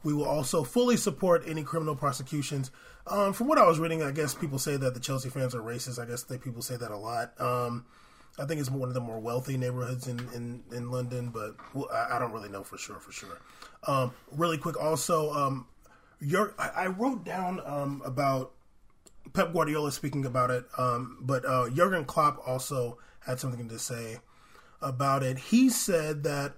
We will also fully support any criminal prosecutions. Um, from what I was reading, I guess people say that the Chelsea fans are racist. I guess they, people say that a lot. Um, I think it's one of the more wealthy neighborhoods in, in, in London, but I, I don't really know for sure. For sure. Um, really quick, also, um, your I, I wrote down um, about Pep Guardiola speaking about it, um, but uh, Jurgen Klopp also had something to say about it. He said that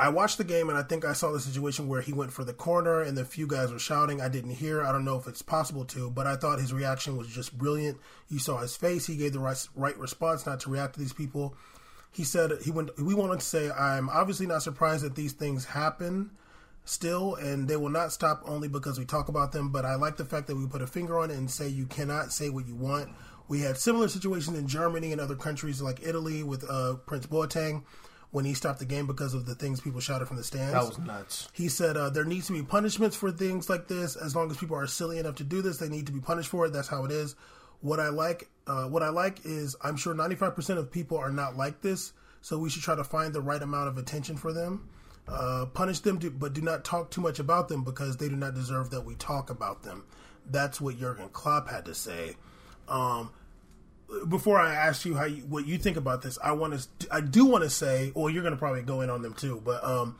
I watched the game and I think I saw the situation where he went for the corner and the few guys were shouting. I didn't hear. I don't know if it's possible to, but I thought his reaction was just brilliant. You saw his face. He gave the right, right response not to react to these people. He said he went. We wanted to say I'm obviously not surprised that these things happen still, and they will not stop only because we talk about them. But I like the fact that we put a finger on it and say you cannot say what you want. We had similar situations in Germany and other countries like Italy with uh, Prince Boateng. When he stopped the game because of the things people shouted from the stands. That was nuts. He said uh, there needs to be punishments for things like this. As long as people are silly enough to do this, they need to be punished for it. That's how it is. What I like, uh, what I like is, I'm sure 95% of people are not like this. So we should try to find the right amount of attention for them. Uh, punish them, to, but do not talk too much about them because they do not deserve that we talk about them. That's what Jurgen Klopp had to say. Um, before I ask you how you, what you think about this, I want to I do want to say, or you're going to probably go in on them too, but um,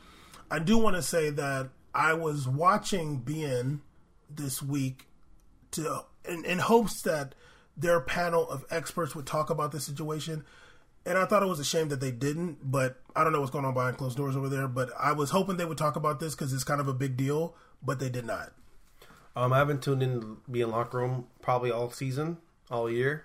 I do want to say that I was watching beIN this week to in, in hopes that their panel of experts would talk about this situation. And I thought it was a shame that they didn't, but I don't know what's going on behind closed doors over there. But I was hoping they would talk about this because it's kind of a big deal, but they did not. Um, I haven't tuned in to beIN locker room probably all season, all year,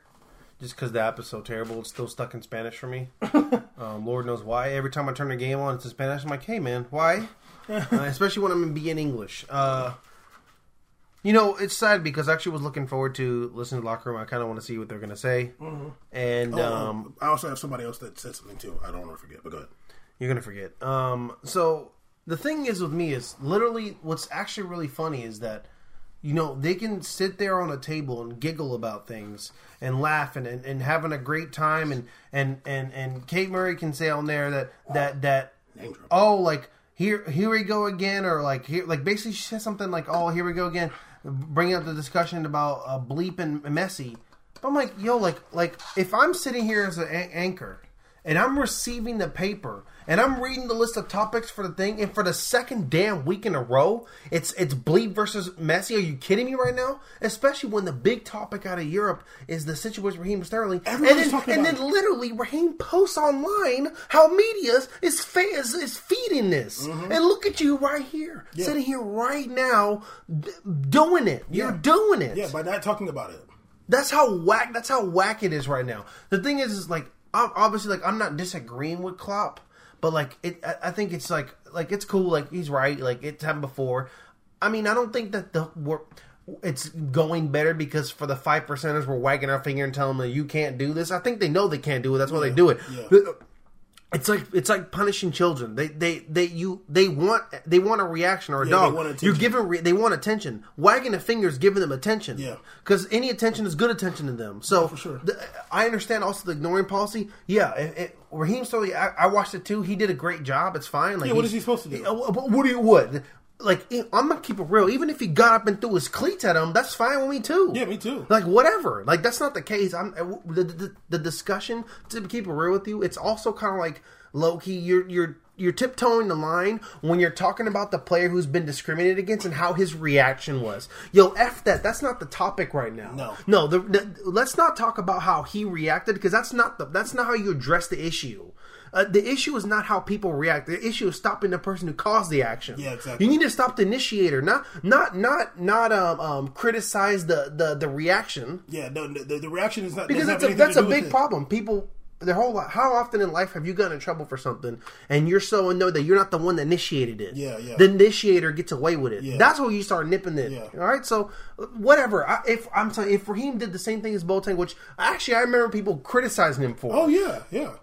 just because the app is so terrible. It's still stuck in Spanish for me. um, Lord knows why. Every time I turn the game on, it's in Spanish. I'm like, hey man, why? uh, especially when I'm in beIN English. Uh, you know, it's sad because I actually was looking forward to listening to locker room. I kind of want to see what they're going to say, and Oh, um, I also have somebody else that said something too. I don't want to forget, but go ahead. You're gonna forget. Um, so the thing is with me is literally what's actually really funny is that you know they can sit there on a table and giggle about things and laugh and, and, having a great time and and and and Kay Murray can say on there that that that oh like here here we go again or like here like basically she says something like oh here we go again bringing up the discussion about uh, bleep and Messi. But I'm like yo like like if I'm sitting here as an anchor and I'm receiving the paper and I'm reading the list of topics for the thing, and for the second damn week in a row, it's it's Bleed versus Messi. Are you kidding me right now? Especially when the big topic out of Europe is the situation with Raheem Sterling, Everyone's and then talking and about then literally Raheem posts online how media is fa- is, is feeding this, Mm-hmm. and look at you right here, sitting here right now, d- doing it. You're Yeah. doing it. Yeah, by not talking about it. That's how whack. That's how whack it is right now. The thing is, is like obviously, like I'm not disagreeing with Klopp, but like it, I, think it's like like it's cool. Like he's right. Like it's happened before. I mean, I don't think that the we're, it's going better because for the five percenters we're wagging our finger and telling them you can't do this. I think they know they can't do it. That's why they do it. yeah. It's like it's like punishing children. They they they you they want they want a reaction or a Yeah, they dog. You're giving re- they want attention. Wagging a finger is giving them attention. Yeah. because any attention is good attention to them. So for sure. the- I understand also the ignoring policy. Yeah, it, it, Raheem Sterling. I, I watched it too. He did a great job. It's fine. Like Yeah, what is he supposed to do? What, what do you what? Like I'm gonna keep it real. Even if he got up and threw his cleats at him, that's fine with me too. Yeah, me too. Like whatever. Like that's not the case. I'm uh, the the, the discussion to keep it real with you. It's also kind of like low key. You're you're you're tiptoeing the line when you're talking about the player who's been discriminated against and how his reaction was. Yo, f that. That's not the topic right now. No. no. The, the, let's not talk about how he reacted because that's not the that's not how you address the issue. Uh, the issue is not how people react. The issue is stopping the person who caused the action. Yeah, exactly. You need to stop the initiator, not not not not um, um criticize the the the reaction Yeah, no, the, the reaction is not because that's a that's a big it. problem. People, their whole li- how often in life have you gotten in trouble for something and you're so annoyed that you're not the one that initiated it? Yeah, yeah. The initiator gets away with it. Yeah. That's where you start nipping it. Yeah. All right, so whatever. I, if I'm telling, if Raheem did the same thing as Boateng, which actually I remember people criticizing him for. Oh yeah, yeah.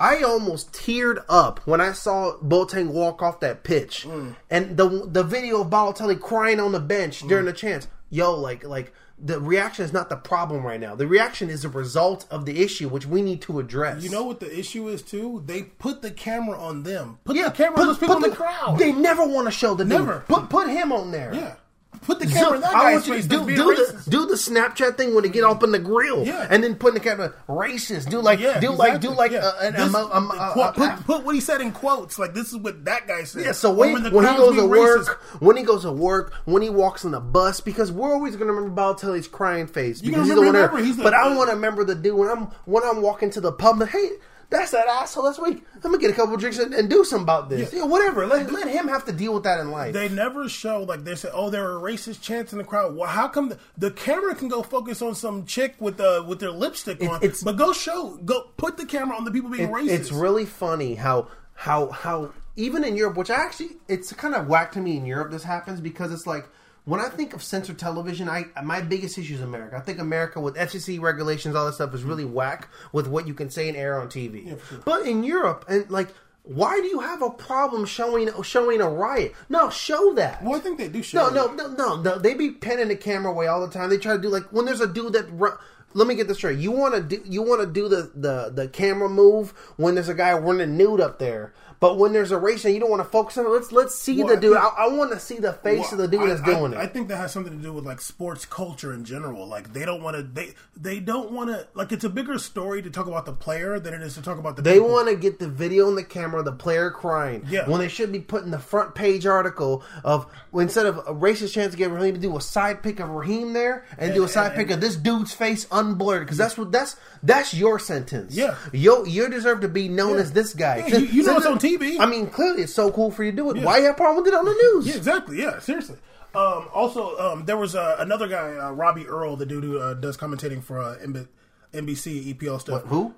I almost teared up when I saw Boateng walk off that pitch, Mm. and the the video of Balotelli crying on the bench during Mm. the chance. Yo, like like the reaction is not the problem right now. The reaction is a result of the issue, which we need to address. You know what the issue is too? They put the camera on them. Put yeah, the camera on those people in the, crowd. They never want to show the dude. Never. Put put him on there. yeah, put the camera in that I guy's want you face. to do, do the do the Snapchat thing when they get up in the grill, Yeah. and then put in the camera racist. Do like Yeah, do like do like Yeah. uh, an, This- um, uh, quote- uh, put, put what he said in quotes. Like this is what that guy said. Yeah, so when, when he goes to work, racist, when he goes to work, when he walks on the bus, because we're always going to remember Balotelli's crying face because he's the one remember, but I want to remember the dude when I'm when I'm walking to the pub. Hey, that's that asshole. That's week. I'm gonna get a couple drinks and, and do something about this. Yeah, whatever. Let, let him have to deal with that in life. they never show like they said. Oh, there are racist chants in the crowd. Well, how come the, the camera can go focus on some chick with uh, with their lipstick on? it's- but go show go put the camera on the people being It- racist. It's really funny how how how even in Europe, which actually it's kind of whack to me in Europe. This happens because it's like when I think of censored television, I my biggest issue is America. I think America with FCC regulations, all that stuff is really whack with what you can say and air on TV. But in Europe and like Why do you have a problem showing showing a riot? No, show that. Well, I think they do show. No, no, no, no, no. They be penning the camera away all the time. They try to do like when there's a dude that. Run, let me get this straight. You want to do you want to do the, the the camera move when there's a guy running nude up there, but when there's a race and you don't want to focus on it. Let's let's see Well, the dude. I I, I want to see the face Well, of the dude I- that's I- doing I, it. think that has something to do with like sports culture in general. Like they don't want to. They they don't want to. Like it's a bigger story to talk about the player than it is to talk about the. They want to get the video on the camera, the player crying. Yeah. When they should be putting the front page article of instead of a racist chance to get Raheem to do a side pick of Raheem there and, do a side and- pick of this dude's face unblurred because that's what that's that's your sentence. Yeah. you you deserve to be known Yeah. as this guy. Yeah, you- you know it's on it- TV. I mean, clearly it's so cool for you to do it. Yeah. Why you have a problem with it on the news? Yeah, exactly. Yeah, seriously. Um, also, um, there was uh, another guy, uh, Robbie Earle, the dude who uh, does commentating for uh, MB- NBC EPL stuff. Who?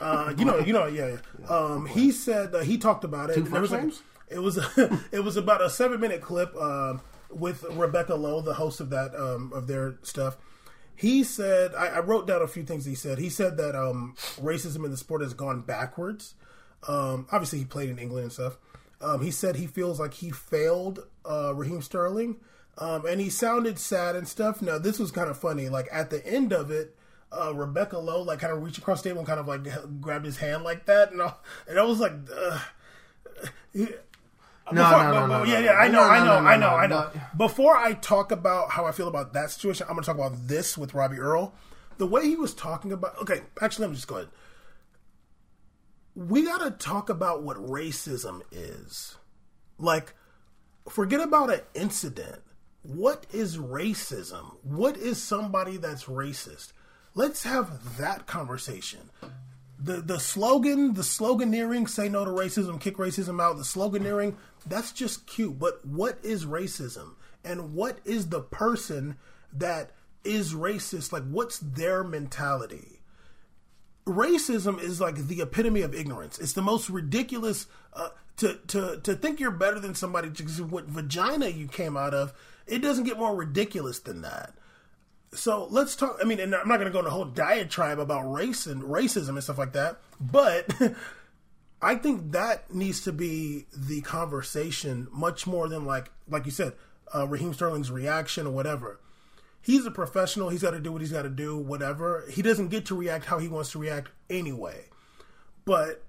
Uh, you know, you know, yeah. yeah. Um, he said uh, he talked about it. Two There was like- it was it was about a seven minute clip um, with Rebecca Lowe, the host of that um, of their stuff. He said, I, I wrote down a few things he said. He said that um, racism in the sport has gone backwards. Um, obviously, he played in England and stuff. Um, he said he feels like he failed uh, Raheem Sterling, um, and he sounded sad and stuff. Now, this was kind of funny. Like at the end of it, uh, Rebecca Lowe like kind of reached across the table and kind of like grabbed his hand like that, and I, and I was like, uh, No, before- no, no, no, yeah, yeah, I know, no, I no, know, no, I know, no, I know. no. Before I talk about how I feel about that situation, I'm going to talk about this with Robbie Earle. The way he was talking about, okay, actually, let me just go ahead. We got to talk about what racism is. Like, forget about an incident. What is racism? What is somebody that's racist? Let's have that conversation. The the slogan, the sloganeering, say no to racism, kick racism out, the sloganeering, that's just cute. But what is racism? And what is the person that is racist? Like what's their mentality? Racism is like the epitome of ignorance. It's the most ridiculous uh, to to to think you're better than somebody just what vagina you came out of. It doesn't get more ridiculous than that. So let's talk. I mean, and I'm not going to go into a whole diatribe about race and racism and stuff like that, but I think that needs to be the conversation much more than like like you said, uh, Raheem Sterling's reaction or whatever he's a professional. He's got to do what he's got to do, whatever. He doesn't get to react how he wants to react anyway. But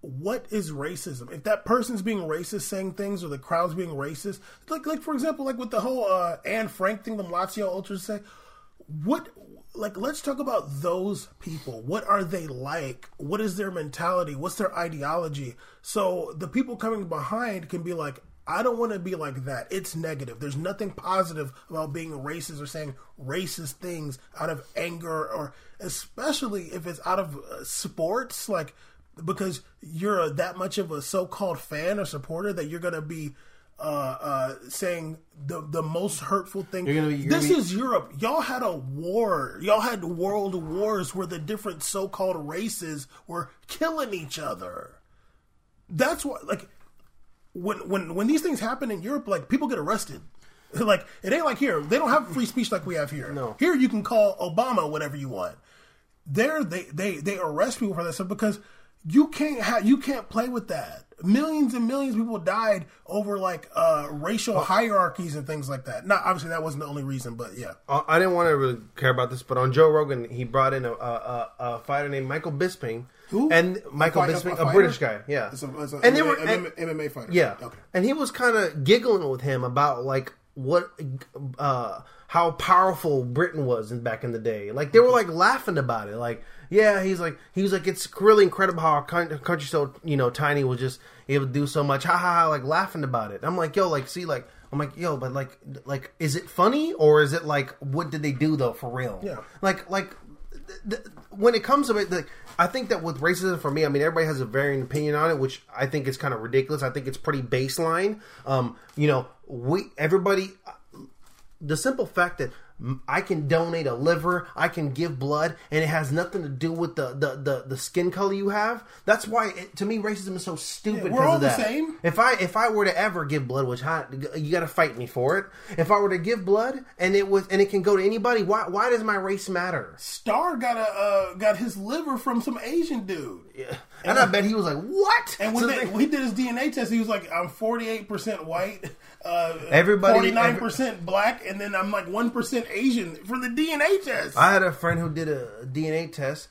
what is racism? If that person's being racist, saying things, or the crowd's being racist, like like for example, like with the whole uh, Anne Frank thing, the Lazio ultras say, what? Like, let's talk about those people. What are they like? What is their mentality? What's their ideology? So the people coming behind can be like, I don't want to be like that. It's negative. There's nothing positive about being racist or saying racist things out of anger or especially if it's out of uh, sports like because you're that much of a so-called fan or supporter that you're going to be uh, uh, saying the the most hurtful thing. You're gonna be- you're this gonna be- is Europe. Y'all had a war. Y'all had world wars where the different so-called races were killing each other. That's what like when when when these things happen in Europe, like people get arrested. Like it ain't like here. They don't have free speech like we have here. No. Here you can call Obama whatever you want. There they they they arrest people for that stuff because you can't have you can't play with that. Millions and millions of people died over like uh, racial hierarchies and things like that. Not obviously that wasn't the only reason, but yeah. Uh, I didn't want to really care about this, but on Joe Rogan, he brought in a, a, a, a fighter named Michael Bisping. Who? And Michael fight- a Bisping, a, fighter? British guy, yeah. It's a, it's a and they MMA, were, an and- MMA fighter. yeah. Okay. And he was kind of giggling with him about like what, uh, how powerful Britain was in, back in the day. Like they were like laughing about it. Like, yeah, he's like, he was like, it's really incredible how our country so you know tiny was just able to do so much. Ha ha ha! Like laughing about it. I'm like, yo, like, see, like. I'm like, yo, but like, like, is it funny or is it like, what did they do though for real? Yeah. Like, like, th- th- when it comes to it, like, I think that with racism, for me, I mean, everybody has a varying opinion on it, which I think is kind of ridiculous. I think it's pretty baseline. Um, you know, we everybody, the simple fact that I can donate a liver, I can give blood, and it has nothing to do with the the, the, the skin color you have. That's why it, to me racism is so stupid. Yeah, we're all the same. If I if I were to ever give blood, which I, you got to fight me for it. If I were to give blood and it was and it can go to anybody, why why does my race matter? Star got a uh, got his liver from some Asian dude. And I bet he was like, "What?" And when, So they, they- when he did his DNA test, he was like, "I'm 48 percent white, uh, Everybody- 49 percent black, and then I'm like one percent Asian for the DNA test." I had a friend who did a DNA test.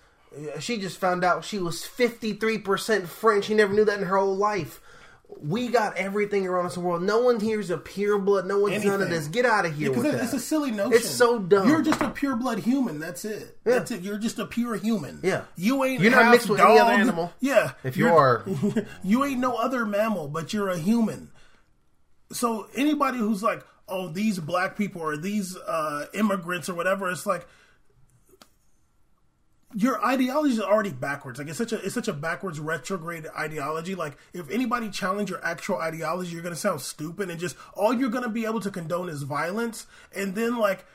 She just found out she was 53% French. She never knew that in her whole life. We got everything around us in the world. No one here's a pure blood. No one's none of Anything. this. Get out of here Because with it's that. a silly notion. It's so dumb. You're just a pure blood human. That's it. That's it. You're just a pure human. Yeah. You ain't. You're not mixed with any other animal. Yeah. If you You're- are. you ain't no other mammal, but you're a human. So anybody who's like, "Oh, these black people or these uh, immigrants or whatever," it's like your ideology is already backwards. Like it's such a it's such a backwards retrograde ideology. Like if anybody challenge your actual ideology, you're gonna sound stupid and just all you're gonna be able to condone is violence. And then like.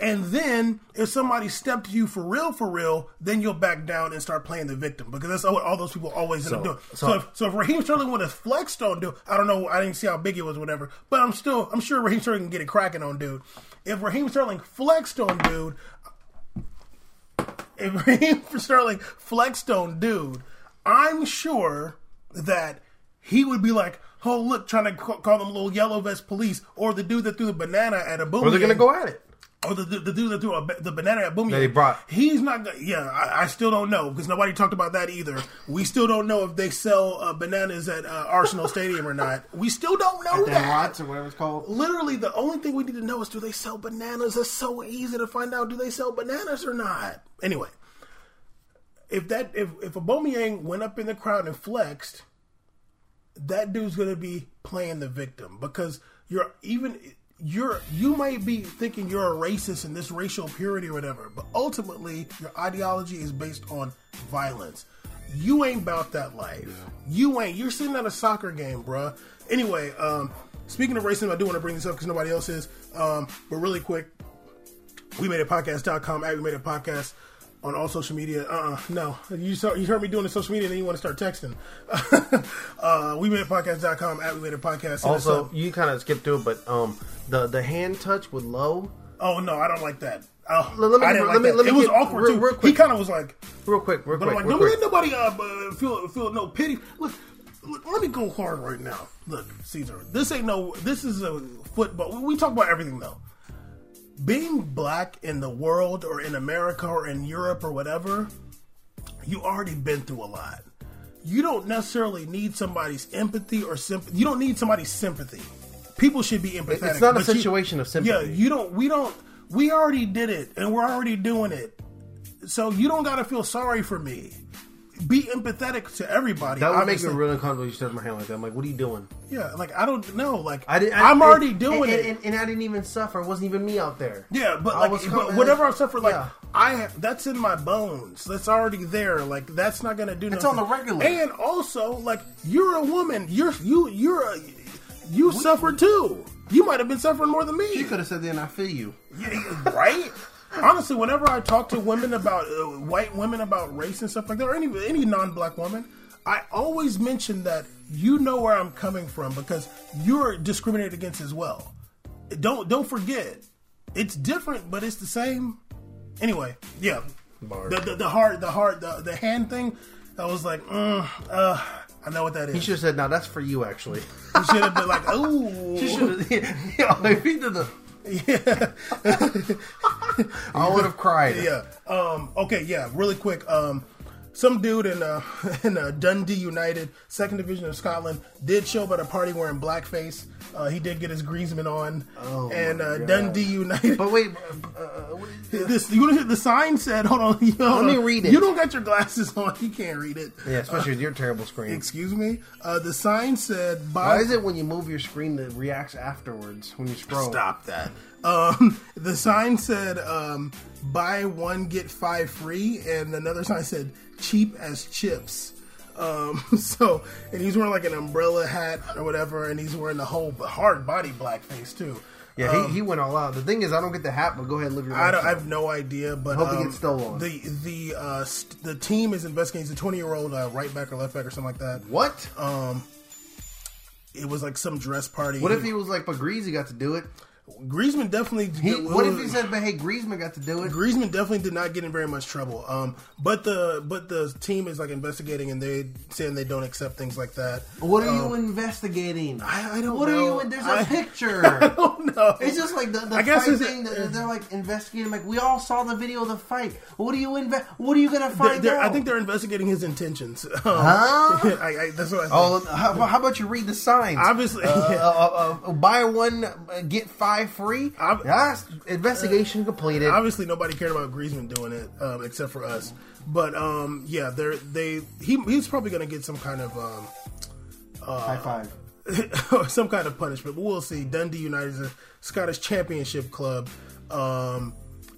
And then, if somebody stepped to you for real, for real, then you'll back down and start playing the victim because that's what all those people always end up So- doing. so- So, if, so if Raheem Sterling would have flexed on dude, I don't know, I didn't see how big it was, whatever. But I'm still, I'm sure Raheem Sterling can get it cracking on dude. If Raheem Sterling flexed on dude, if Raheem Sterling flexed on dude, I'm sure that he would be like, "Oh, look, trying to call them little yellow vest police," or the dude that threw the banana at a boom. or they're going to go at it. Or the, the, the dude that threw a, the banana at Boom That he brought. He's not. gonna Yeah, I, I still don't know because nobody talked about that either. We still don't know if they sell uh, bananas at uh, Arsenal Stadium or not. We still don't know Dan that. Watts or whatever it's called. Literally, the only thing we need to know is do they sell bananas? It's so easy to find out. Do they sell bananas or not? Anyway, if that if if Aubameyang went up in the crowd and flexed, that dude's gonna be playing the victim because you're even you're you might be thinking you're a racist and this racial purity or whatever, but ultimately your ideology is based on violence. You ain't about that life. You ain't. You're sitting at a soccer game, bruh. Anyway, um, speaking of racism, I do want to bring this up because nobody else is. Um, but really quick, we made a podcast.com at we made a podcast on all social media. Uh uh no. You saw you heard me doing the social media and then you want to start texting. uh we made podcast.com at we made a podcast. Also, you kind of skipped through it, but um, the the hand touch with low. Oh no, I don't like that. Oh, Let me- I didn't let like me- that. let me it was get- awkward real- too. real quick, he kind of was like, Real quick, real but I'm quick, like, real don't quick. let nobody uh, uh, feel feel no pity. Look, look, let me go hard right now. Look, Caesar, this ain't no. This is a football. We talk about everything though. Being black in the world or in America or in Europe or whatever, you already been through a lot. You don't necessarily need somebody's empathy or sympathy. You don't need somebody's sympathy. People should be empathetic. It's not a but you- situation of sympathy. Yeah, you don't. We don't. We already did it, and we're already doing it. So you don't got to feel sorry for me. Be empathetic to everybody. That would make me really uncomfortable. You touch my hand like that. I'm like, what are you doing? Yeah, like I don't know. Like I didn't. I'm already and- doing and, it. And, and I didn't even suffer. It wasn't even me out there. Yeah, but I like, but whatever I've suffered, like Yeah. I have, that's in my bones. That's already there. Like that's not gonna do. It's nothing. on the regular. And also, like you're a woman. You're you you're a you suffered too. You might have been suffering more than me. You could have said, "Then I feel you." Yeah, right? Honestly, whenever I talk to women about uh, white women about race and stuff like that, or any any non-black woman, I always mention that you know where I'm coming from because you're discriminated against as well. Don't don't forget, it's different, but it's the same. Anyway, yeah, the, the the heart, the heart, the the hand thing. I was like, mm, uh, I know what that is. He should have said, "No, that's for you." Actually, he should have been like, oh, He should have. Yeah, if he did the, yeah. I would have cried. Yeah. Um, okay. Yeah. Really quick. Um, some dude in uh, in uh, Dundee United, second division of Scotland, did show up at a party wearing blackface. Uh, he did get his greensman on, Oh, and uh, Dundee United. But wait, uh, uh, what is- This you the sign said, "Hold on, you Let me read it. You don't got your glasses on. You can't read it. yeah, especially with your terrible screen. Excuse me. Uh, the sign said, Why is it when you move your screen that reacts afterwards when you scroll? Stop that. Um, the sign said, um, buy one, get five free, and another sign said, cheap as chips. Um, so, and he's wearing like an umbrella hat or whatever, and he's wearing the whole hard body blackface too. Yeah, he, he went all out. The thing is, I don't get the hat, but go ahead and live your life. I, don't, I have no idea, but Hope it um, gets stolen. The the uh, st- the team is investigating. It's a twenty year old uh, right back or left back or something like that. what? Um, it was like some dress party. what if he was like, but Greasy got to do it? Griezmann definitely? He, what if he said, but hey, Griezmann got to do it? Griezmann definitely did not get in very much trouble. Um, but the but the team is like investigating and they saying they don't accept things like that. What are you investigating? Um, I, I don't know. what know. are you? There's a I- picture. I don't know. It's just like the, the I guess fight thing. that they're like investigating. Like we all saw the video of the fight. What are you inve- What are you gonna find they're- out? I think they're investigating his intentions. Um, Huh? I, I, that's what I think. Oh, how, how about you read the signs? Obviously, uh, uh, uh, buy one uh, get five free. Ob- That's investigation completed. obviously nobody cared about Griezmann doing it um, except for us. But um, yeah, they're they he he's probably going to get some kind of um, High five. or some kind of punishment. But we'll see. Dundee United is a Scottish Championship club. Um,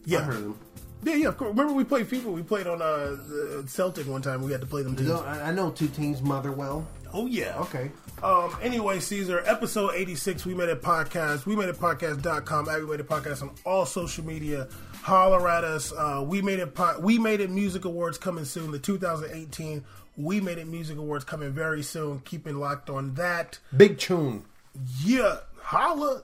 yeah, I heard them. yeah, yeah. Of course. Remember we played FIFA. We played on uh, Celtic one time. We had to play them too. You know, I I know two teams, Motherwell. Oh yeah. Okay. Um, anyway, Caesar, episode 86, We Made It Podcast, We Made It Podcast.com, at We Made It Podcast on all social media. Holler at us. Uh, we Made It po- We Made It Music Awards coming soon. The 2018 We Made It Music Awards coming very soon. Keeping locked on that. Big tune. Yeah. Holla.